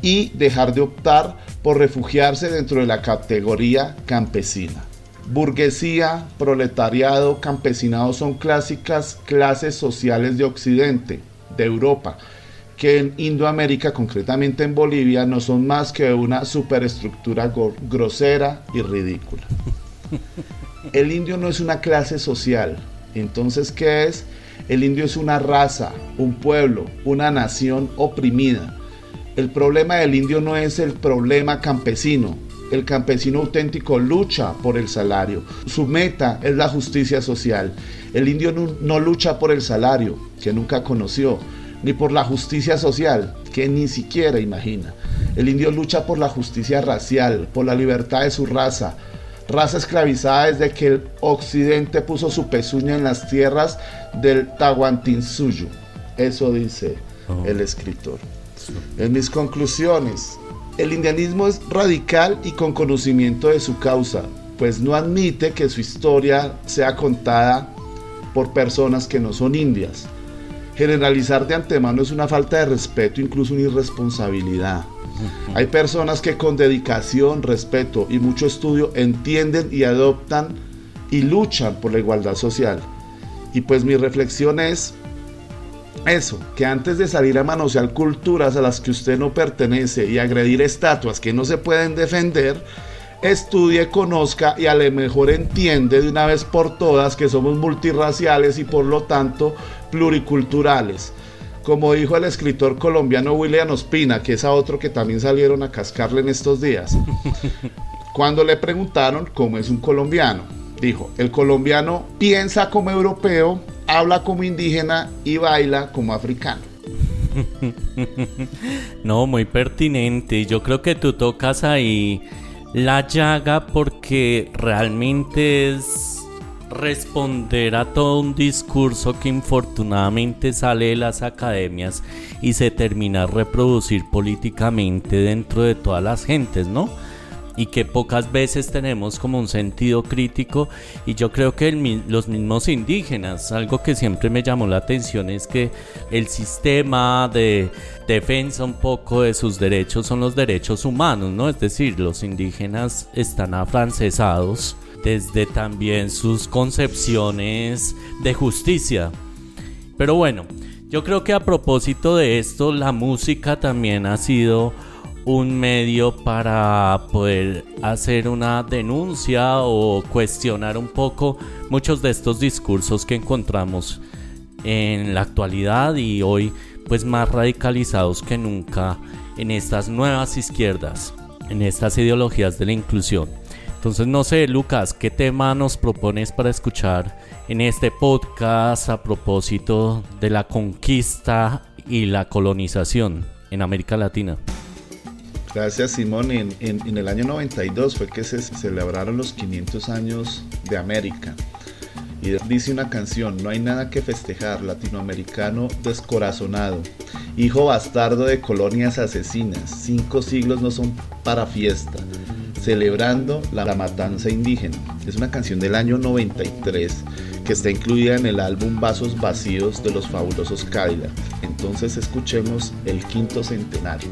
y dejar de optar por refugiarse dentro de la categoría campesina. Burguesía, proletariado, campesinado son clásicas clases sociales de Occidente, de Europa, que en Indoamérica, concretamente en Bolivia, no son más que una superestructura grosera y ridícula. El indio no es una clase social, entonces ¿qué es? El indio es una raza, un pueblo, una nación oprimida. El problema del indio no es el problema campesino, el campesino auténtico lucha por el salario. Su meta es la justicia social. El indio no, lucha por el salario, que nunca conoció, ni por la justicia social, que ni siquiera imagina. El indio lucha por la justicia racial, por la libertad de su raza, raza esclavizada desde que el occidente puso su pezuña en las tierras del Tahuantinsuyo. Eso dice oh. el escritor. En mis conclusiones, el indianismo es radical y con conocimiento de su causa, pues no admite que su historia sea contada por personas que no son indias. Generalizar de antemano es una falta de respeto, incluso una irresponsabilidad. Hay personas que con dedicación, respeto y mucho estudio entienden y adoptan y luchan por la igualdad social. Y pues mi reflexión es eso, que antes de salir a manosear culturas a las que usted no pertenece y agredir estatuas que no se pueden defender, estudie, conozca y a lo mejor entiende de una vez por todas que somos multirraciales y por lo tanto pluriculturales. Como dijo el escritor colombiano William Ospina, que es a otro que también salieron a cascarle en estos días, cuando le preguntaron cómo es un colombiano, dijo, el colombiano piensa como europeo, habla como indígena y baila como africano. No, muy pertinente. Yo creo que tú tocas ahí la llaga porque realmente es responder a todo un discurso que infortunadamente sale de las academias y se termina a reproducir políticamente dentro de todas las gentes, ¿no? Y que pocas veces tenemos como un sentido crítico y yo creo que los mismos indígenas, algo que siempre me llamó la atención es que el sistema de defensa un poco de sus derechos son los derechos humanos, ¿no? Es decir, los indígenas están afrancesados desde también sus concepciones de justicia. Pero bueno, yo creo que a propósito de esto, la música también ha sido un medio para poder hacer una denuncia o cuestionar un poco muchos de estos discursos que encontramos en la actualidad y hoy pues más radicalizados que nunca en estas nuevas izquierdas, en estas ideologías de la inclusión. Entonces no sé, Lucas, ¿qué tema nos propones para escuchar en este podcast a propósito de la conquista y la colonización en América Latina? Gracias Simón. En, el año 92 fue que se celebraron los 500 años de América. Y dice una canción, no hay nada que festejar, latinoamericano descorazonado, hijo bastardo de colonias asesinas, cinco siglos no son para fiesta, celebrando la matanza indígena. Es una canción del año 93 que está incluida en el álbum Vasos Vacíos de los fabulosos Cadillac. Entonces escuchemos el quinto centenario.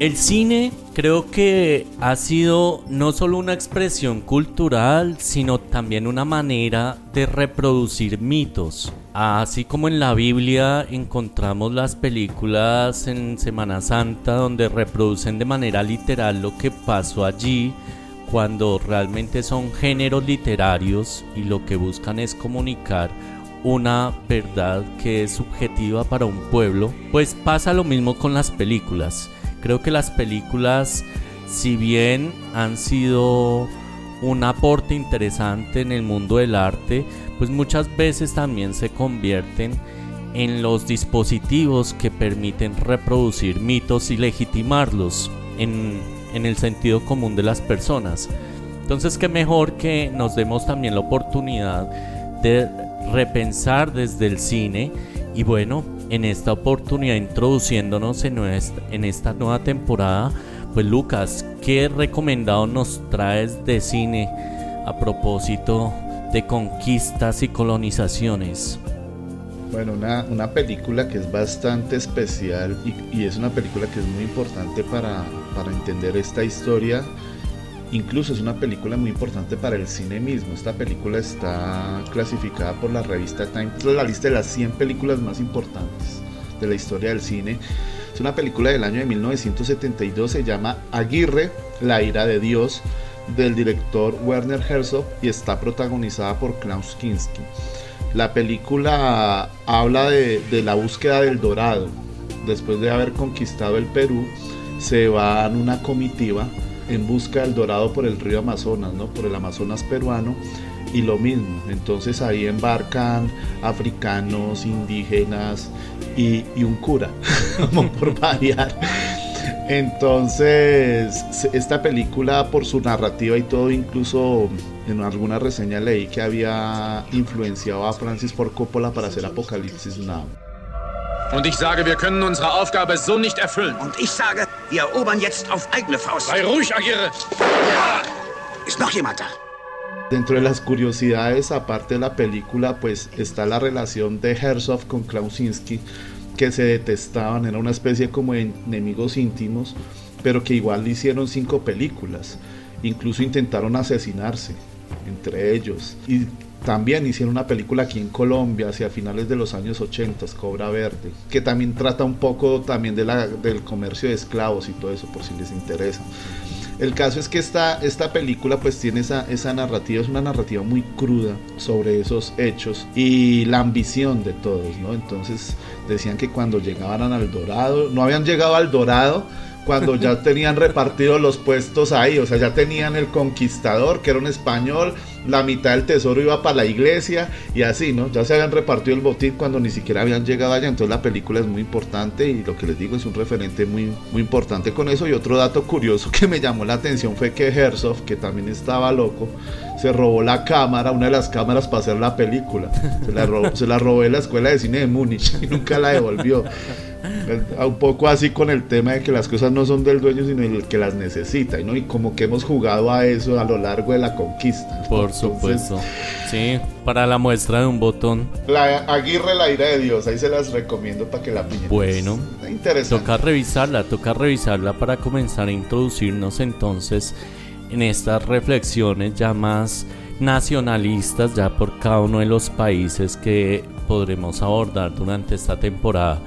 El cine creo que ha sido no solo una expresión cultural, sino también una manera de reproducir mitos. Así como en la Biblia encontramos las películas en Semana Santa donde reproducen de manera literal lo que pasó allí, cuando realmente son géneros literarios y lo que buscan es comunicar una verdad que es subjetiva para un pueblo, pues pasa lo mismo con las películas Creo que las películas, si bien han sido un aporte interesante en el mundo del arte, pues muchas veces también se convierten en los dispositivos que permiten reproducir mitos y legitimarlos en, en el sentido común de las personas. Entonces, qué mejor que nos demos también la oportunidad de repensar desde el cine y bueno, en esta oportunidad introduciéndonos en, esta nueva temporada. Pues Lucas, ¿qué recomendado nos traes de cine a propósito de conquistas y colonizaciones? Bueno, una, película que es bastante especial y, es una película que es muy importante para entender esta historia Incluso es una película muy importante para el cine mismo. Esta película está clasificada por la revista Time, la lista de las 100 películas más importantes de la historia del cine. Es una película del año de 1972, se llama Aguirre, la ira de Dios, del director Werner Herzog y está protagonizada por Klaus Kinski. La película habla de, de la búsqueda del dorado. Después de haber conquistado el Perú, se va en una comitiva en busca del dorado por el río Amazonas, ¿no? Por el Amazonas peruano y lo mismo. Entonces ahí embarcan africanos, indígenas y, un cura, como por variar. Entonces, esta película por su narrativa y todo, incluso en alguna reseña leí que había influenciado a Francis Ford Coppola para hacer Apocalipsis Now. Und ich sage, wir können unsere Aufgabe so nicht erfüllen. Und ich sage, wir erobern jetzt auf eigene Faust. Sei ruhig, Agire. Ja. Ist noch jemand da? Dentro de las curiosidades, aparte de la película, pues está la relación de Herzog con Klausinski, que se detestaban, era una especie como de enemigos íntimos, pero que igual le hicieron cinco películas. Incluso intentaron asesinarse entre ellos. Y también hicieron una película aquí en Colombia hacia finales de los años 80, Cobra Verde, que también trata un poco también de la, del comercio de esclavos y todo eso, por si les interesa. El caso es que esta, esta película pues tiene esa, esa narrativa, es una narrativa muy cruda sobre esos hechos y la ambición de todos, ¿no? Entonces decían que cuando llegaban al Dorado, no habían llegado al Dorado, cuando ya tenían repartidos los puestos ahí, o sea, ya tenían el conquistador, que era un español, la mitad del tesoro iba para la iglesia y así, ¿no? Ya se habían repartido el botín cuando ni siquiera habían llegado allá, entonces la película es muy importante y lo que les digo es un referente muy, muy importante con eso. Y otro dato curioso que me llamó la atención fue que Herzog, que también estaba loco, se robó la cámara, una de las cámaras para hacer la película. Se la robó, se la robó en la escuela de cine de Múnich y nunca la devolvió. Un poco así con el tema de que las cosas no son del dueño, sino el que las necesita, ¿no? Y como que hemos jugado a eso a lo largo de la conquista. Por supuesto. Sí, para la muestra de un botón. La Aguirre, la ira de Dios, ahí se las recomiendo para que la pillen. Bueno, interesante. Toca revisarla, toca revisarla para comenzar a introducirnos entonces en estas reflexiones ya más nacionalistas, ya por cada uno de los países que podremos abordar durante esta temporada.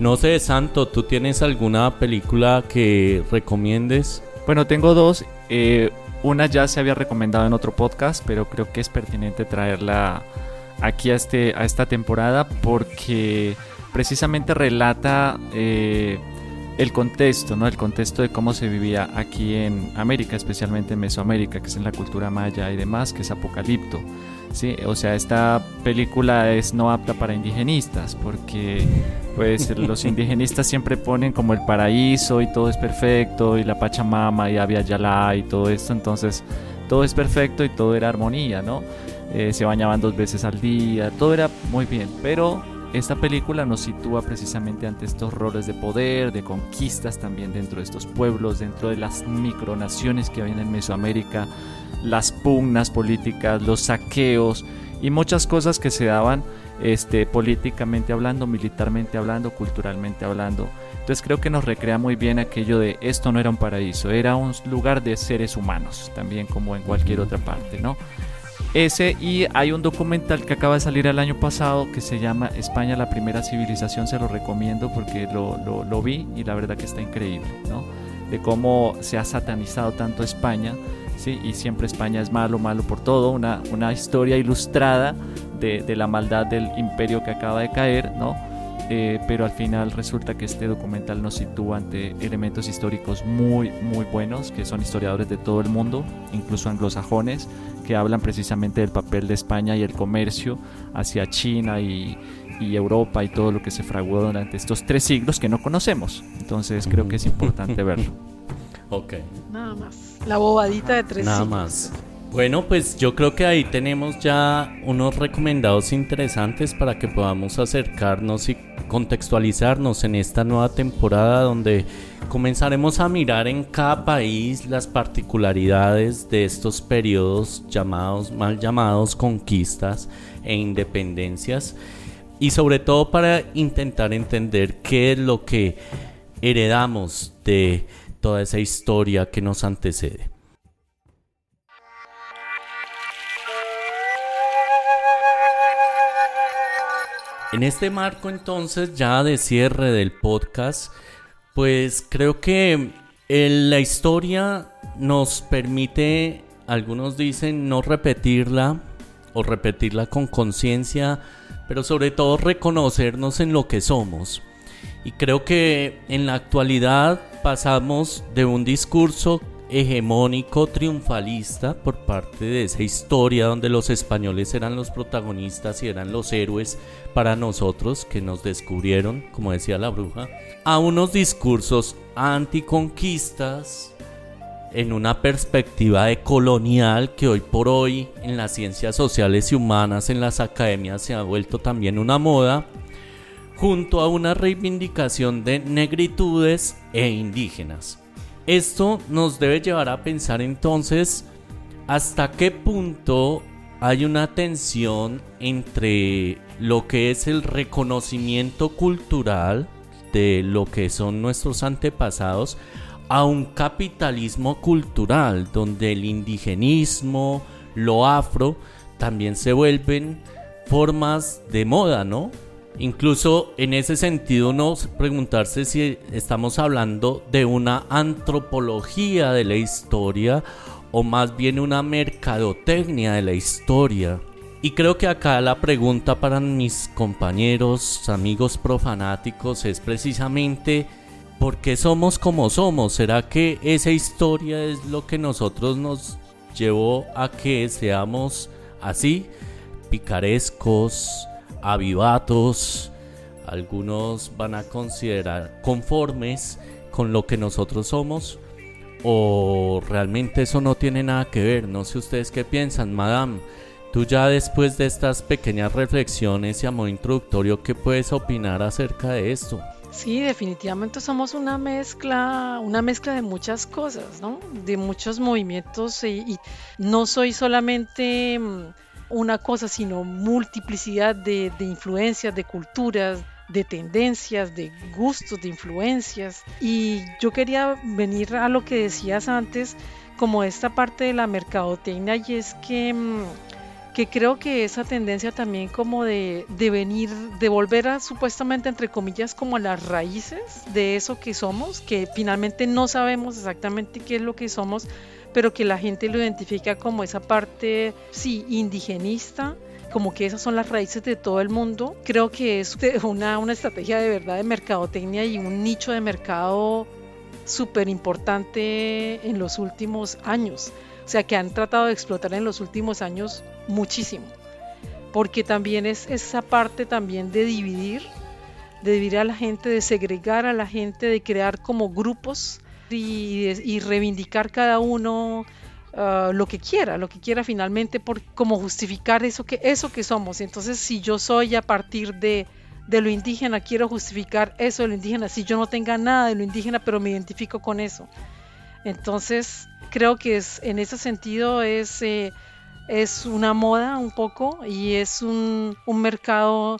No sé, Santo, ¿tú tienes alguna película que recomiendes? Bueno, tengo dos. Eh, una ya se había recomendado en otro podcast, pero creo que es pertinente traerla aquí a, este, a esta temporada porque precisamente relata eh, el contexto, ¿no? El contexto de cómo se vivía aquí en América, especialmente en Mesoamérica, que es en la cultura maya y demás, que es Apocalipto. Sí, o sea, esta película es no apta para indigenistas porque pues los indigenistas siempre ponen como el paraíso y todo es perfecto y la Pachamama y Abya Yala y todo esto, entonces todo es perfecto y todo era armonía, ¿no? Eh, se bañaban dos veces al día, todo era muy bien, pero esta película nos sitúa precisamente ante estos roles de poder, de conquistas también dentro de estos pueblos, dentro de las micronaciones que había en Mesoamérica, las pugnas políticas, los saqueos y muchas cosas que se daban este, políticamente hablando, militarmente hablando, culturalmente hablando. Entonces creo que nos recrea muy bien aquello de esto no era un paraíso, era un lugar de seres humanos, también como en cualquier otra parte, ¿no? Ese y hay un documental que acaba de salir el año pasado que se llama España la primera civilización, se lo recomiendo porque lo, lo, lo vi y la verdad que está increíble, ¿no? De cómo se ha satanizado tanto España y siempre España es malo, malo por todo, una, una historia ilustrada de, de, la maldad del imperio que acaba de caer, ¿no? Eh, pero al final resulta que este documental nos sitúa ante elementos históricos muy, muy buenos, que son historiadores de todo el mundo, incluso anglosajones, que hablan precisamente del papel de España y el comercio hacia China y, y Europa y todo lo que se fraguó durante estos tres siglos que no conocemos. Entonces creo que es importante verlo. Ok. Nada más. La bobadita de tres Nada más. Bueno, pues yo creo que ahí tenemos ya unos recomendados interesantes para que podamos acercarnos y contextualizarnos en esta nueva temporada donde comenzaremos a mirar en cada país las particularidades de estos periodos llamados, mal llamados conquistas e independencias y sobre todo para intentar entender qué es lo que heredamos de toda esa historia que nos antecede. En este marco entonces ya de cierre del podcast, pues creo que la historia nos permite, algunos dicen, no repetirla o repetirla con conciencia, pero sobre todo reconocernos en lo que somos. Y creo que en la actualidad pasamos de un discurso hegemónico triunfalista por parte de esa historia donde los españoles eran los protagonistas y eran los héroes para nosotros que nos descubrieron, como decía la bruja, a unos discursos anticonquistas en una perspectiva de colonial que hoy por hoy en las ciencias sociales y humanas, en las academias se ha vuelto también una moda, junto a una reivindicación de negritudes e indígenas. Esto nos debe llevar a pensar entonces hasta qué punto hay una tensión entre lo que es el reconocimiento cultural de lo que son nuestros antepasados a un capitalismo cultural donde el indigenismo, lo afro, también se vuelven formas de moda, ¿no? Incluso en ese sentido uno preguntarse si estamos hablando de una antropología de la historia o más bien una mercadotecnia de la historia. Y creo que acá la pregunta para mis compañeros, amigos profanáticos es precisamente ¿por qué somos como somos? ¿Será que esa historia es lo que nosotros nos llevó a que seamos así, picarescos, avivatos? Algunos van a considerar conformes con lo que nosotros somos o realmente eso no tiene nada que ver. No sé ustedes qué piensan, madame. Tú ya después de estas pequeñas reflexiones y a modo introductorio, ¿qué puedes opinar acerca de esto? Sí, definitivamente somos una mezcla, una mezcla de muchas cosas, ¿no? De muchos movimientos y, no soy solamente mm, una cosa, sino multiplicidad de, de influencias, de culturas, de tendencias, de gustos, de influencias. Y yo quería venir a lo que decías antes, como esta parte de la mercadotecnia, y es que mm, que creo que esa tendencia también como de, de, venir, de volver a supuestamente entre comillas como a las raíces de eso que somos, que finalmente no sabemos exactamente qué es lo que somos, pero que la gente lo identifica como esa parte, sí, indigenista, como que esas son las raíces de todo el mundo. Creo que es una, una estrategia de verdad de mercadotecnia y un nicho de mercado súper importante en los últimos años. O sea, que han tratado de explotar en los últimos años muchísimo. Porque también es esa parte también de dividir, de dividir a la gente, de segregar a la gente, de crear como grupos y, reivindicar cada uno ah, lo que quiera, lo que quiera finalmente, por como justificar eso que, eso que somos. Entonces, si yo soy a partir de, de lo indígena, quiero justificar eso de lo indígena, si yo no tenga nada de lo indígena, pero me identifico con eso. Entonces, creo que es, en ese sentido es, eh, es una moda un poco y es un, mercado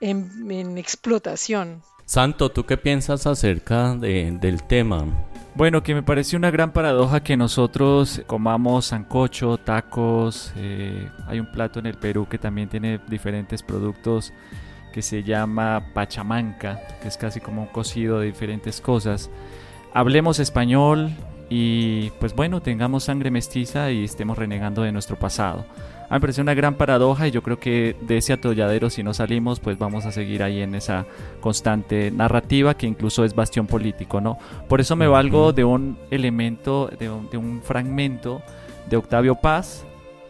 en, explotación. Santo, ¿tú qué piensas acerca del tema? Bueno, que me parece una gran paradoja que nosotros comamos sancocho, tacos. Eh, hay un plato en el Perú que también tiene diferentes productos que se llama pachamanca, que es casi como un cocido de diferentes cosas. Hablemos español, y pues bueno, tengamos sangre mestiza y estemos renegando de nuestro pasado. A mí me parece una gran paradoja y yo creo que de ese atolladero si no salimos pues vamos a seguir ahí en esa constante narrativa que incluso es bastión político, ¿no? Por eso me valgo de un elemento, de un, de un fragmento de Octavio Paz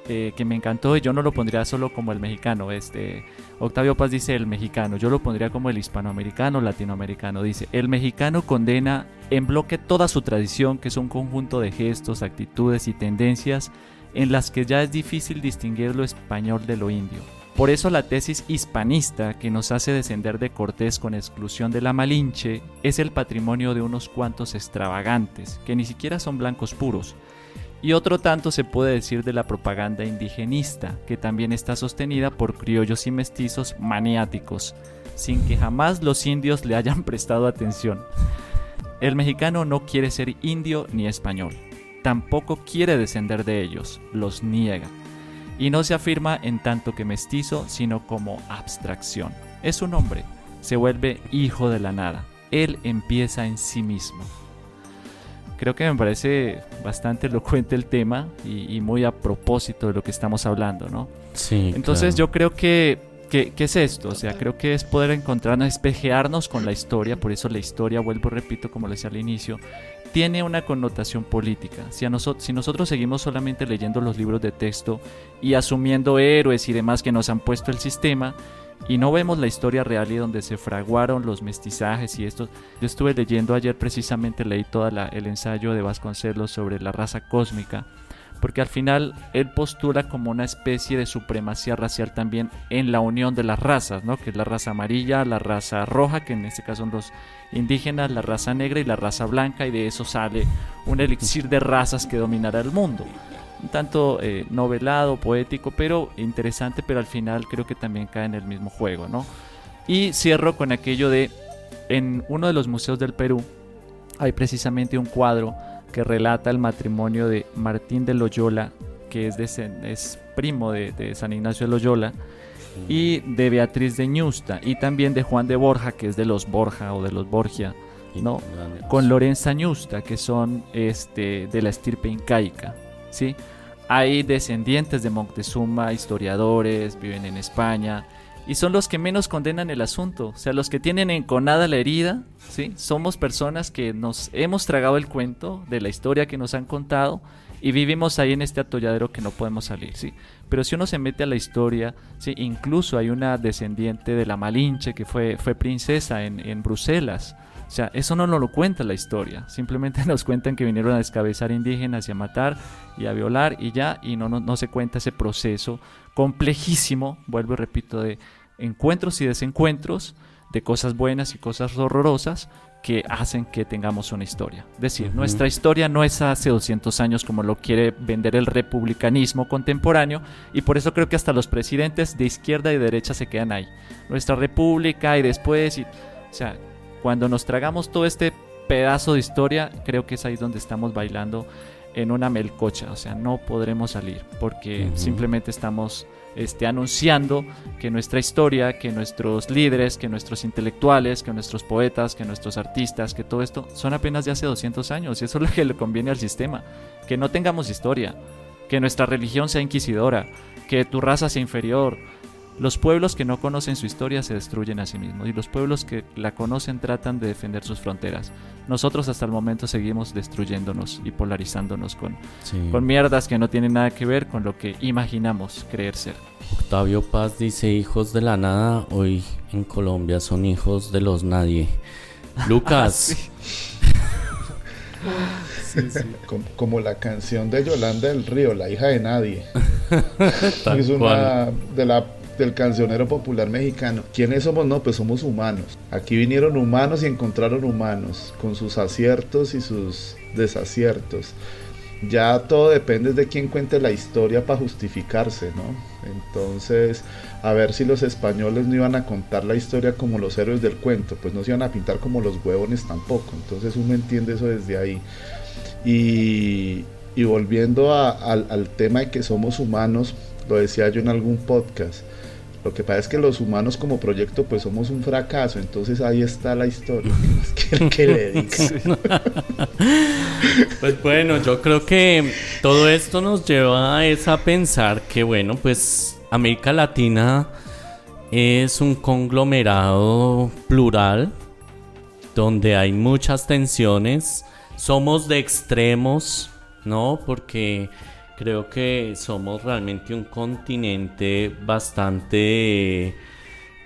eh, que me encantó y yo no lo pondría solo como el mexicano, este Octavio Paz dice el mexicano, yo lo pondría como el hispanoamericano, latinoamericano. Dice, el mexicano condena en bloque toda su tradición, que es un conjunto de gestos, actitudes y tendencias en las que ya es difícil distinguir lo español de lo indio. Por eso la tesis hispanista que nos hace descender de Cortés con exclusión de la Malinche es el patrimonio de unos cuantos extravagantes, que ni siquiera son blancos puros, y otro tanto se puede decir de la propaganda indigenista, que también está sostenida por criollos y mestizos maniáticos, sin que jamás los indios le hayan prestado atención. El mexicano no quiere ser indio ni español, tampoco quiere descender de ellos, los niega, y no se afirma en tanto que mestizo, sino como abstracción. Es un hombre, se vuelve hijo de la nada, él empieza en sí mismo. Creo que me parece bastante elocuente el tema y, muy a propósito de lo que estamos hablando, ¿no? Sí. Entonces yo creo que ¿Qué, es esto? O sea, creo que es poder encontrarnos, espejearnos con la historia, por eso la historia, vuelvo, repito, como le decía al inicio, tiene una connotación política. Si, a nosotros, si nosotros seguimos solamente leyendo los libros de texto y asumiendo héroes y demás que nos han puesto el sistema, y no vemos la historia real y donde se fraguaron los mestizajes y esto. Yo estuve leyendo ayer precisamente, leí todo el ensayo de Vasconcelos sobre la raza cósmica porque al final él postula como una especie de supremacía racial también en la unión de las razas, ¿no? que es la raza amarilla, la raza roja, que en este caso son los indígenas, la raza negra y la raza blanca, y de eso sale un elixir de razas que dominará el mundo. Tanto eh, novelado, poético, pero interesante, pero al final creo que también cae en el mismo juego. ¿no? Y cierro con aquello de, en uno de los museos del Perú, hay precisamente un cuadro que relata el matrimonio de Martín de Loyola, que es, de, es primo de, San Ignacio de Loyola, y de Beatriz de Ñusta, y también de Juan de Borja, que es de los Borja o de los Borgia, ¿no? con Lorenza Ñusta, que son este, de la estirpe incaica. ¿sí? Hay descendientes de Moctezuma, historiadores, viven en España, y son los que menos condenan el asunto, o sea, los que tienen enconada la herida, ¿sí? Somos personas que nos hemos tragado el cuento de la historia que nos han contado y vivimos ahí en este atolladero que no podemos salir, ¿sí? Pero si uno se mete a la historia, ¿sí? Incluso hay una descendiente de la Malinche que fue, fue princesa en, en Bruselas, o sea, eso no nos lo cuenta la historia. Simplemente nos cuentan que vinieron a descabezar indígenas y a matar y a violar y ya, y no, no, no, se cuenta ese proceso complejísimo, vuelvo y repito, de encuentros y desencuentros, de cosas buenas y cosas horrorosas que hacen que tengamos una historia. Es decir, nuestra historia no es hace 200 años como lo quiere vender el republicanismo contemporáneo y por eso creo que hasta los presidentes de izquierda y derecha se quedan ahí. Nuestra república y después, y, o sea, cuando nos tragamos todo este pedazo de historia, creo que es ahí donde estamos bailando en una melcocha, o sea, no podremos salir porque simplemente estamos este, anunciando que nuestra historia, que nuestros líderes, que nuestros intelectuales, que nuestros poetas, que nuestros artistas, que todo esto son apenas de hace 200 años y eso es lo que le conviene al sistema, que no tengamos historia, que nuestra religión sea inquisidora, que tu raza sea inferior, los pueblos que no conocen su historia se destruyen a sí mismos y los pueblos que la conocen tratan de defender sus fronteras. Nosotros hasta el momento seguimos destruyéndonos y polarizándonos con, con mierdas que no tienen nada que ver con lo que imaginamos creer ser. Octavio Paz dice hijos de la nada, hoy en Colombia son hijos de los nadie. Lucas. como, como, la canción de Yolanda del Río, la hija de nadie. es una de la del cancionero popular mexicano. ¿Quiénes somos? No, pues somos humanos. Aquí vinieron humanos y encontraron humanos, con sus aciertos y sus desaciertos. Ya todo depende de quién cuente la historia para justificarse, ¿no? Entonces, a ver si los españoles no iban a contar la historia como los héroes del cuento, pues no se iban a pintar como los huevones tampoco. Entonces uno entiende eso desde ahí. Y, volviendo al, al tema de que somos humanos, lo decía yo en algún podcast, lo que pasa es que los humanos como proyecto pues somos un fracaso, entonces ahí está la historia. que le pues bueno, yo creo que todo esto nos lleva a pensar que bueno, pues América Latina es un conglomerado plural donde hay muchas tensiones, somos de extremos, ¿no? Porque Creo que somos realmente un continente bastante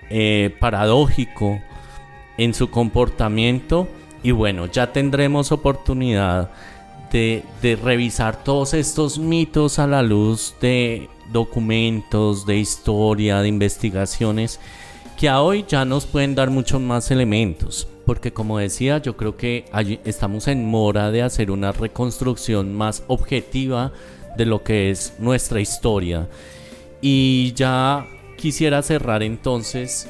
eh, paradójico en su comportamiento y bueno, ya tendremos oportunidad de, revisar todos estos mitos a la luz de documentos, de historia, de investigaciones que hoy ya nos pueden dar muchos más elementos. Porque como decía, yo creo que estamos en mora de hacer una reconstrucción más objetiva de lo que es nuestra historia. Y ya quisiera cerrar entonces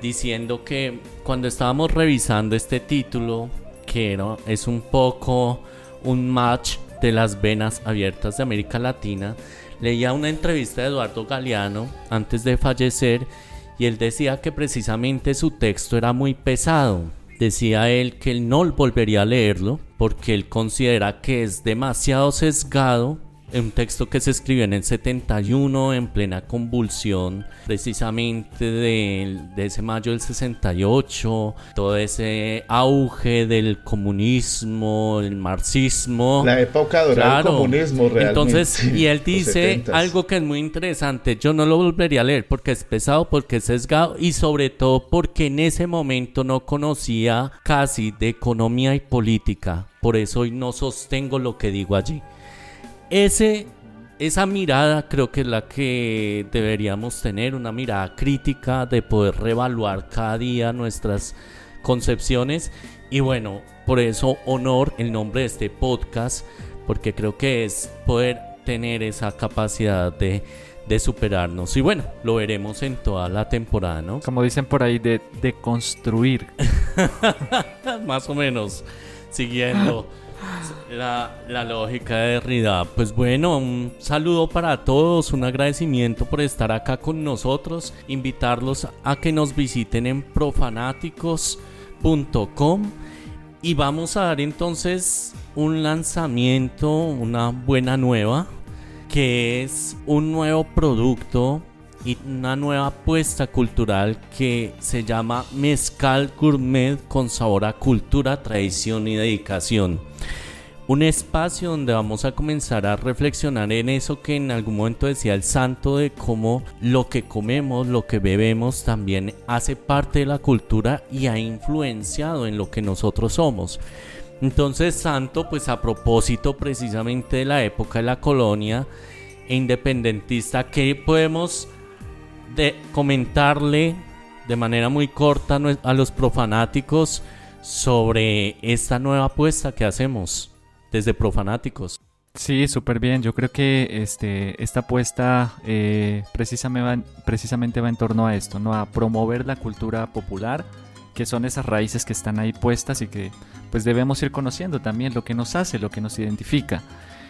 diciendo que cuando estábamos revisando este título, que es un poco un match de las venas abiertas de América Latina, leía una entrevista de Eduardo Galeano antes de fallecer y él decía que precisamente su texto era muy pesado. Decía él que él no volvería a leerlo porque él considera que es demasiado sesgado un texto que se escribió en el 71 en plena convulsión precisamente de, ese mayo del 68, todo ese auge del comunismo, el marxismo. La época dorada del comunismo realmente. Entonces, y él dice algo que es muy interesante, yo no lo volvería a leer porque es pesado, porque es sesgado y sobre todo porque en ese momento no conocía casi de economía y política. Por eso hoy no sostengo lo que digo allí. Ese, esa mirada creo que es la que deberíamos tener, una mirada crítica de poder reevaluar cada día nuestras concepciones. Y bueno, por eso honor el nombre de este podcast, porque creo que es poder tener esa capacidad de, de superarnos. Y bueno, lo veremos en toda la temporada, ¿no? Como dicen por ahí, de, de construir. Más o menos, siguiendo la, lógica de Derrida. Pues bueno, un saludo para todos, un agradecimiento por estar acá con nosotros, invitarlos a que nos visiten en profanáticos.com y vamos a dar entonces un lanzamiento, una buena nueva, que es un nuevo producto y una nueva apuesta cultural que se llama Mezcal Gourmet con sabor a cultura, tradición y dedicación. Un espacio donde vamos a comenzar a reflexionar en eso que en algún momento decía el santo de cómo lo que comemos, lo que bebemos también hace parte de la cultura y ha influenciado en lo que nosotros somos. Entonces, santo, pues a propósito precisamente de la época de la colonia e independentista, ¿qué podemos de comentarle de manera muy corta a los profanáticos sobre esta nueva apuesta que hacemos desde profanáticos. Sí, súper bien. Yo creo que este, esta apuesta eh, precisamente, va, precisamente va en torno a esto, ¿no? A promover la cultura popular, que son esas raíces que están ahí puestas y que pues debemos ir conociendo también lo que nos hace, lo que nos identifica.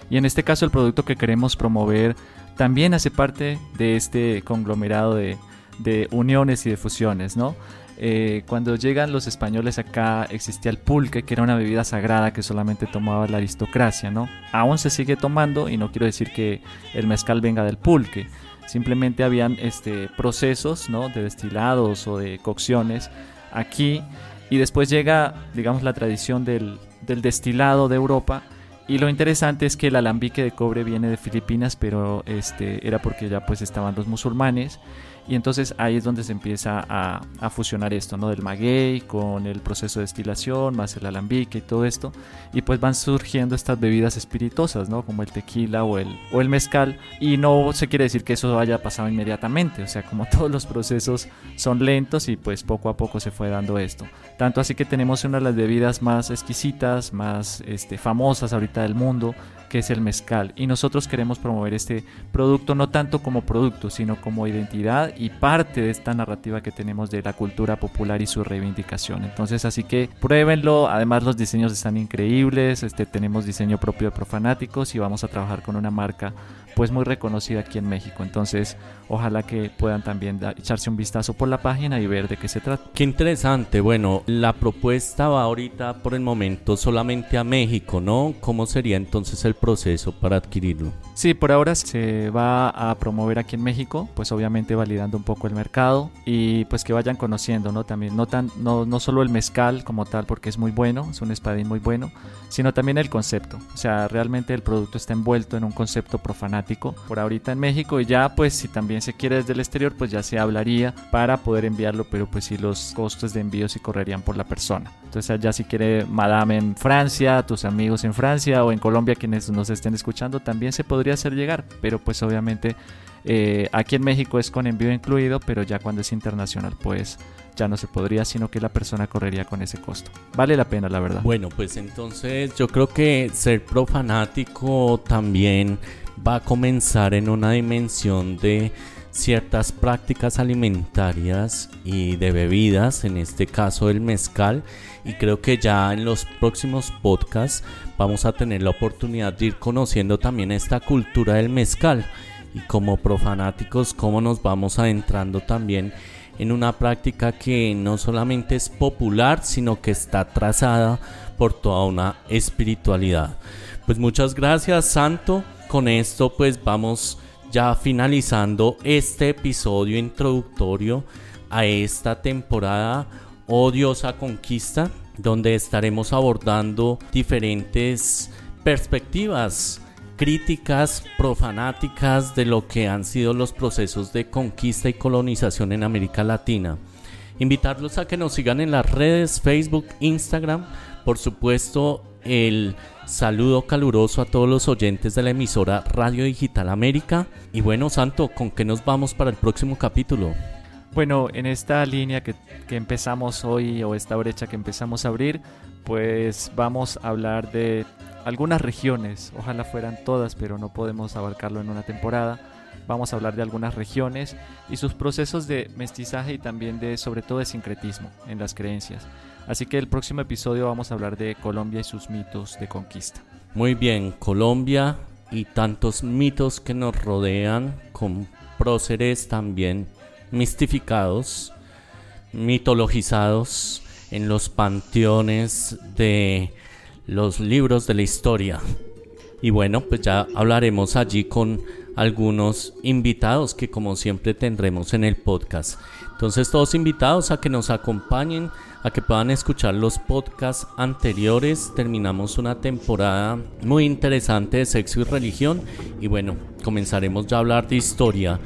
Y en este caso el producto que queremos promover también hace parte de este conglomerado de, uniones y de fusiones, ¿no? Eh, cuando llegan los españoles acá existía el pulque, que era una bebida sagrada que solamente tomaba la aristocracia, ¿no? Aún se sigue tomando y no quiero decir que el mezcal venga del pulque, simplemente habían este, procesos, ¿no? De destilados o de cocciones aquí y después llega, digamos, la tradición del, del destilado de Europa y lo interesante es que el alambique de cobre viene de Filipinas, pero este era porque ya pues estaban los musulmanes y entonces ahí es donde se empieza a, fusionar esto, ¿no? Del maguey con el proceso de destilación, más el alambique y todo esto. Y pues van surgiendo estas bebidas espirituosas, ¿no? Como el tequila o el, o el mezcal. Y no se quiere decir que eso haya pasado inmediatamente. O sea, como todos los procesos son lentos y pues poco a poco se fue dando esto. Tanto así que tenemos una de las bebidas más exquisitas, más este, famosas ahorita del mundo, que es el mezcal. Y nosotros queremos promover este producto no tanto como producto, sino como identidad y parte de esta narrativa que tenemos de la cultura popular y su reivindicación. Entonces, así que pruébenlo. Además, los diseños están increíbles. Este, tenemos diseño propio de Profanáticos y vamos a trabajar con una marca pues muy reconocida aquí en México. Entonces, ojalá que puedan también echarse un vistazo por la página y ver de qué se trata. Qué interesante. Bueno, la propuesta va ahorita por el momento solamente a México, ¿no? ¿Cómo sería entonces el proceso para adquirirlo? Sí, por ahora se va a promover aquí en México, pues obviamente validando un poco el mercado y pues que vayan conociendo, ¿no? También no tan no, no solo el mezcal como tal porque es muy bueno, es un espadín muy bueno, sino también el concepto. O sea, realmente el producto está envuelto en un concepto profanático por ahorita en México y ya pues si también se quiere desde el exterior pues ya se hablaría para poder enviarlo, pero pues sí los costos de envío sí correrían por la persona. Entonces ya si quiere Madame en Francia, tus amigos en Francia o en Colombia quienes nos estén escuchando también se podría hacer llegar, pero pues obviamente eh, aquí en México es con envío incluido, pero ya cuando es internacional pues ya no se podría, sino que la persona correría con ese costo. Vale la pena, la verdad. Bueno, pues entonces yo creo que ser profanático también va a comenzar en una dimensión de ciertas prácticas alimentarias y de bebidas, en este caso el mezcal, y creo que ya en los próximos podcasts vamos a tener la oportunidad de ir conociendo también esta cultura del mezcal y como profanáticos cómo nos vamos adentrando también en una práctica que no solamente es popular, sino que está trazada por toda una espiritualidad. Pues muchas gracias, Santo. Con esto pues vamos ya finalizando este episodio introductorio a esta temporada Odiosa Conquista, donde estaremos abordando diferentes perspectivas críticas profanáticas de lo que han sido los procesos de conquista y colonización en América Latina. Invitarlos a que nos sigan en las redes Facebook, Instagram, por supuesto el saludo caluroso a todos los oyentes de la emisora Radio Digital América. Y bueno, Santo, ¿con qué nos vamos para el próximo capítulo? Bueno, en esta línea que, que, empezamos hoy o esta brecha que empezamos a abrir, pues vamos a hablar de algunas regiones, ojalá fueran todas, pero no podemos abarcarlo en una temporada. Vamos a hablar de algunas regiones y sus procesos de mestizaje y también de sobre todo de sincretismo en las creencias. Así que el próximo episodio vamos a hablar de Colombia y sus mitos de conquista. Muy bien, Colombia y tantos mitos que nos rodean con próceres también mistificados, mitologizados en los panteones de los libros de la historia. Y bueno, pues ya hablaremos allí con algunos invitados que como siempre tendremos en el podcast. Entonces todos invitados a que nos acompañen, a que puedan escuchar los podcasts anteriores. Terminamos una temporada muy interesante de sexo y religión y bueno, comenzaremos ya a hablar de historia.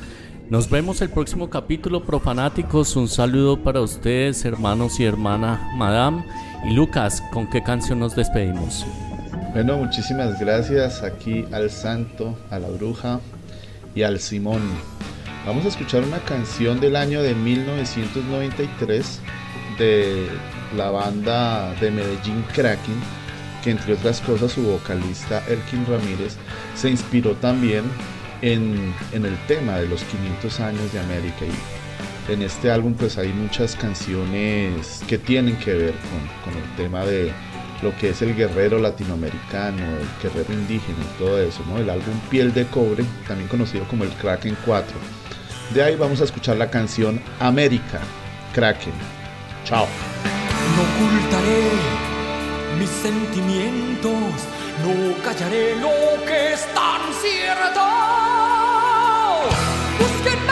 Nos vemos el próximo capítulo, profanáticos. Un saludo para ustedes, hermanos y hermana Madame. Y Lucas, ¿con qué canción nos despedimos? Bueno, muchísimas gracias aquí al santo, a la bruja y al Simón. Vamos a escuchar una canción del año de 1993 de la banda de Medellín Kraken, que entre otras cosas su vocalista Elkin Ramírez se inspiró también en, en, el tema de los 500 años de América y en este álbum pues hay muchas canciones que tienen que ver con, con el tema de lo que es el guerrero latinoamericano, el guerrero indígena y todo eso, ¿no? El álbum Piel de Cobre, también conocido como el Kraken 4. De ahí vamos a escuchar la canción América, Kraken. Chao. No ocultaré mis sentimientos, no callaré lo que es tan cierto. Busquen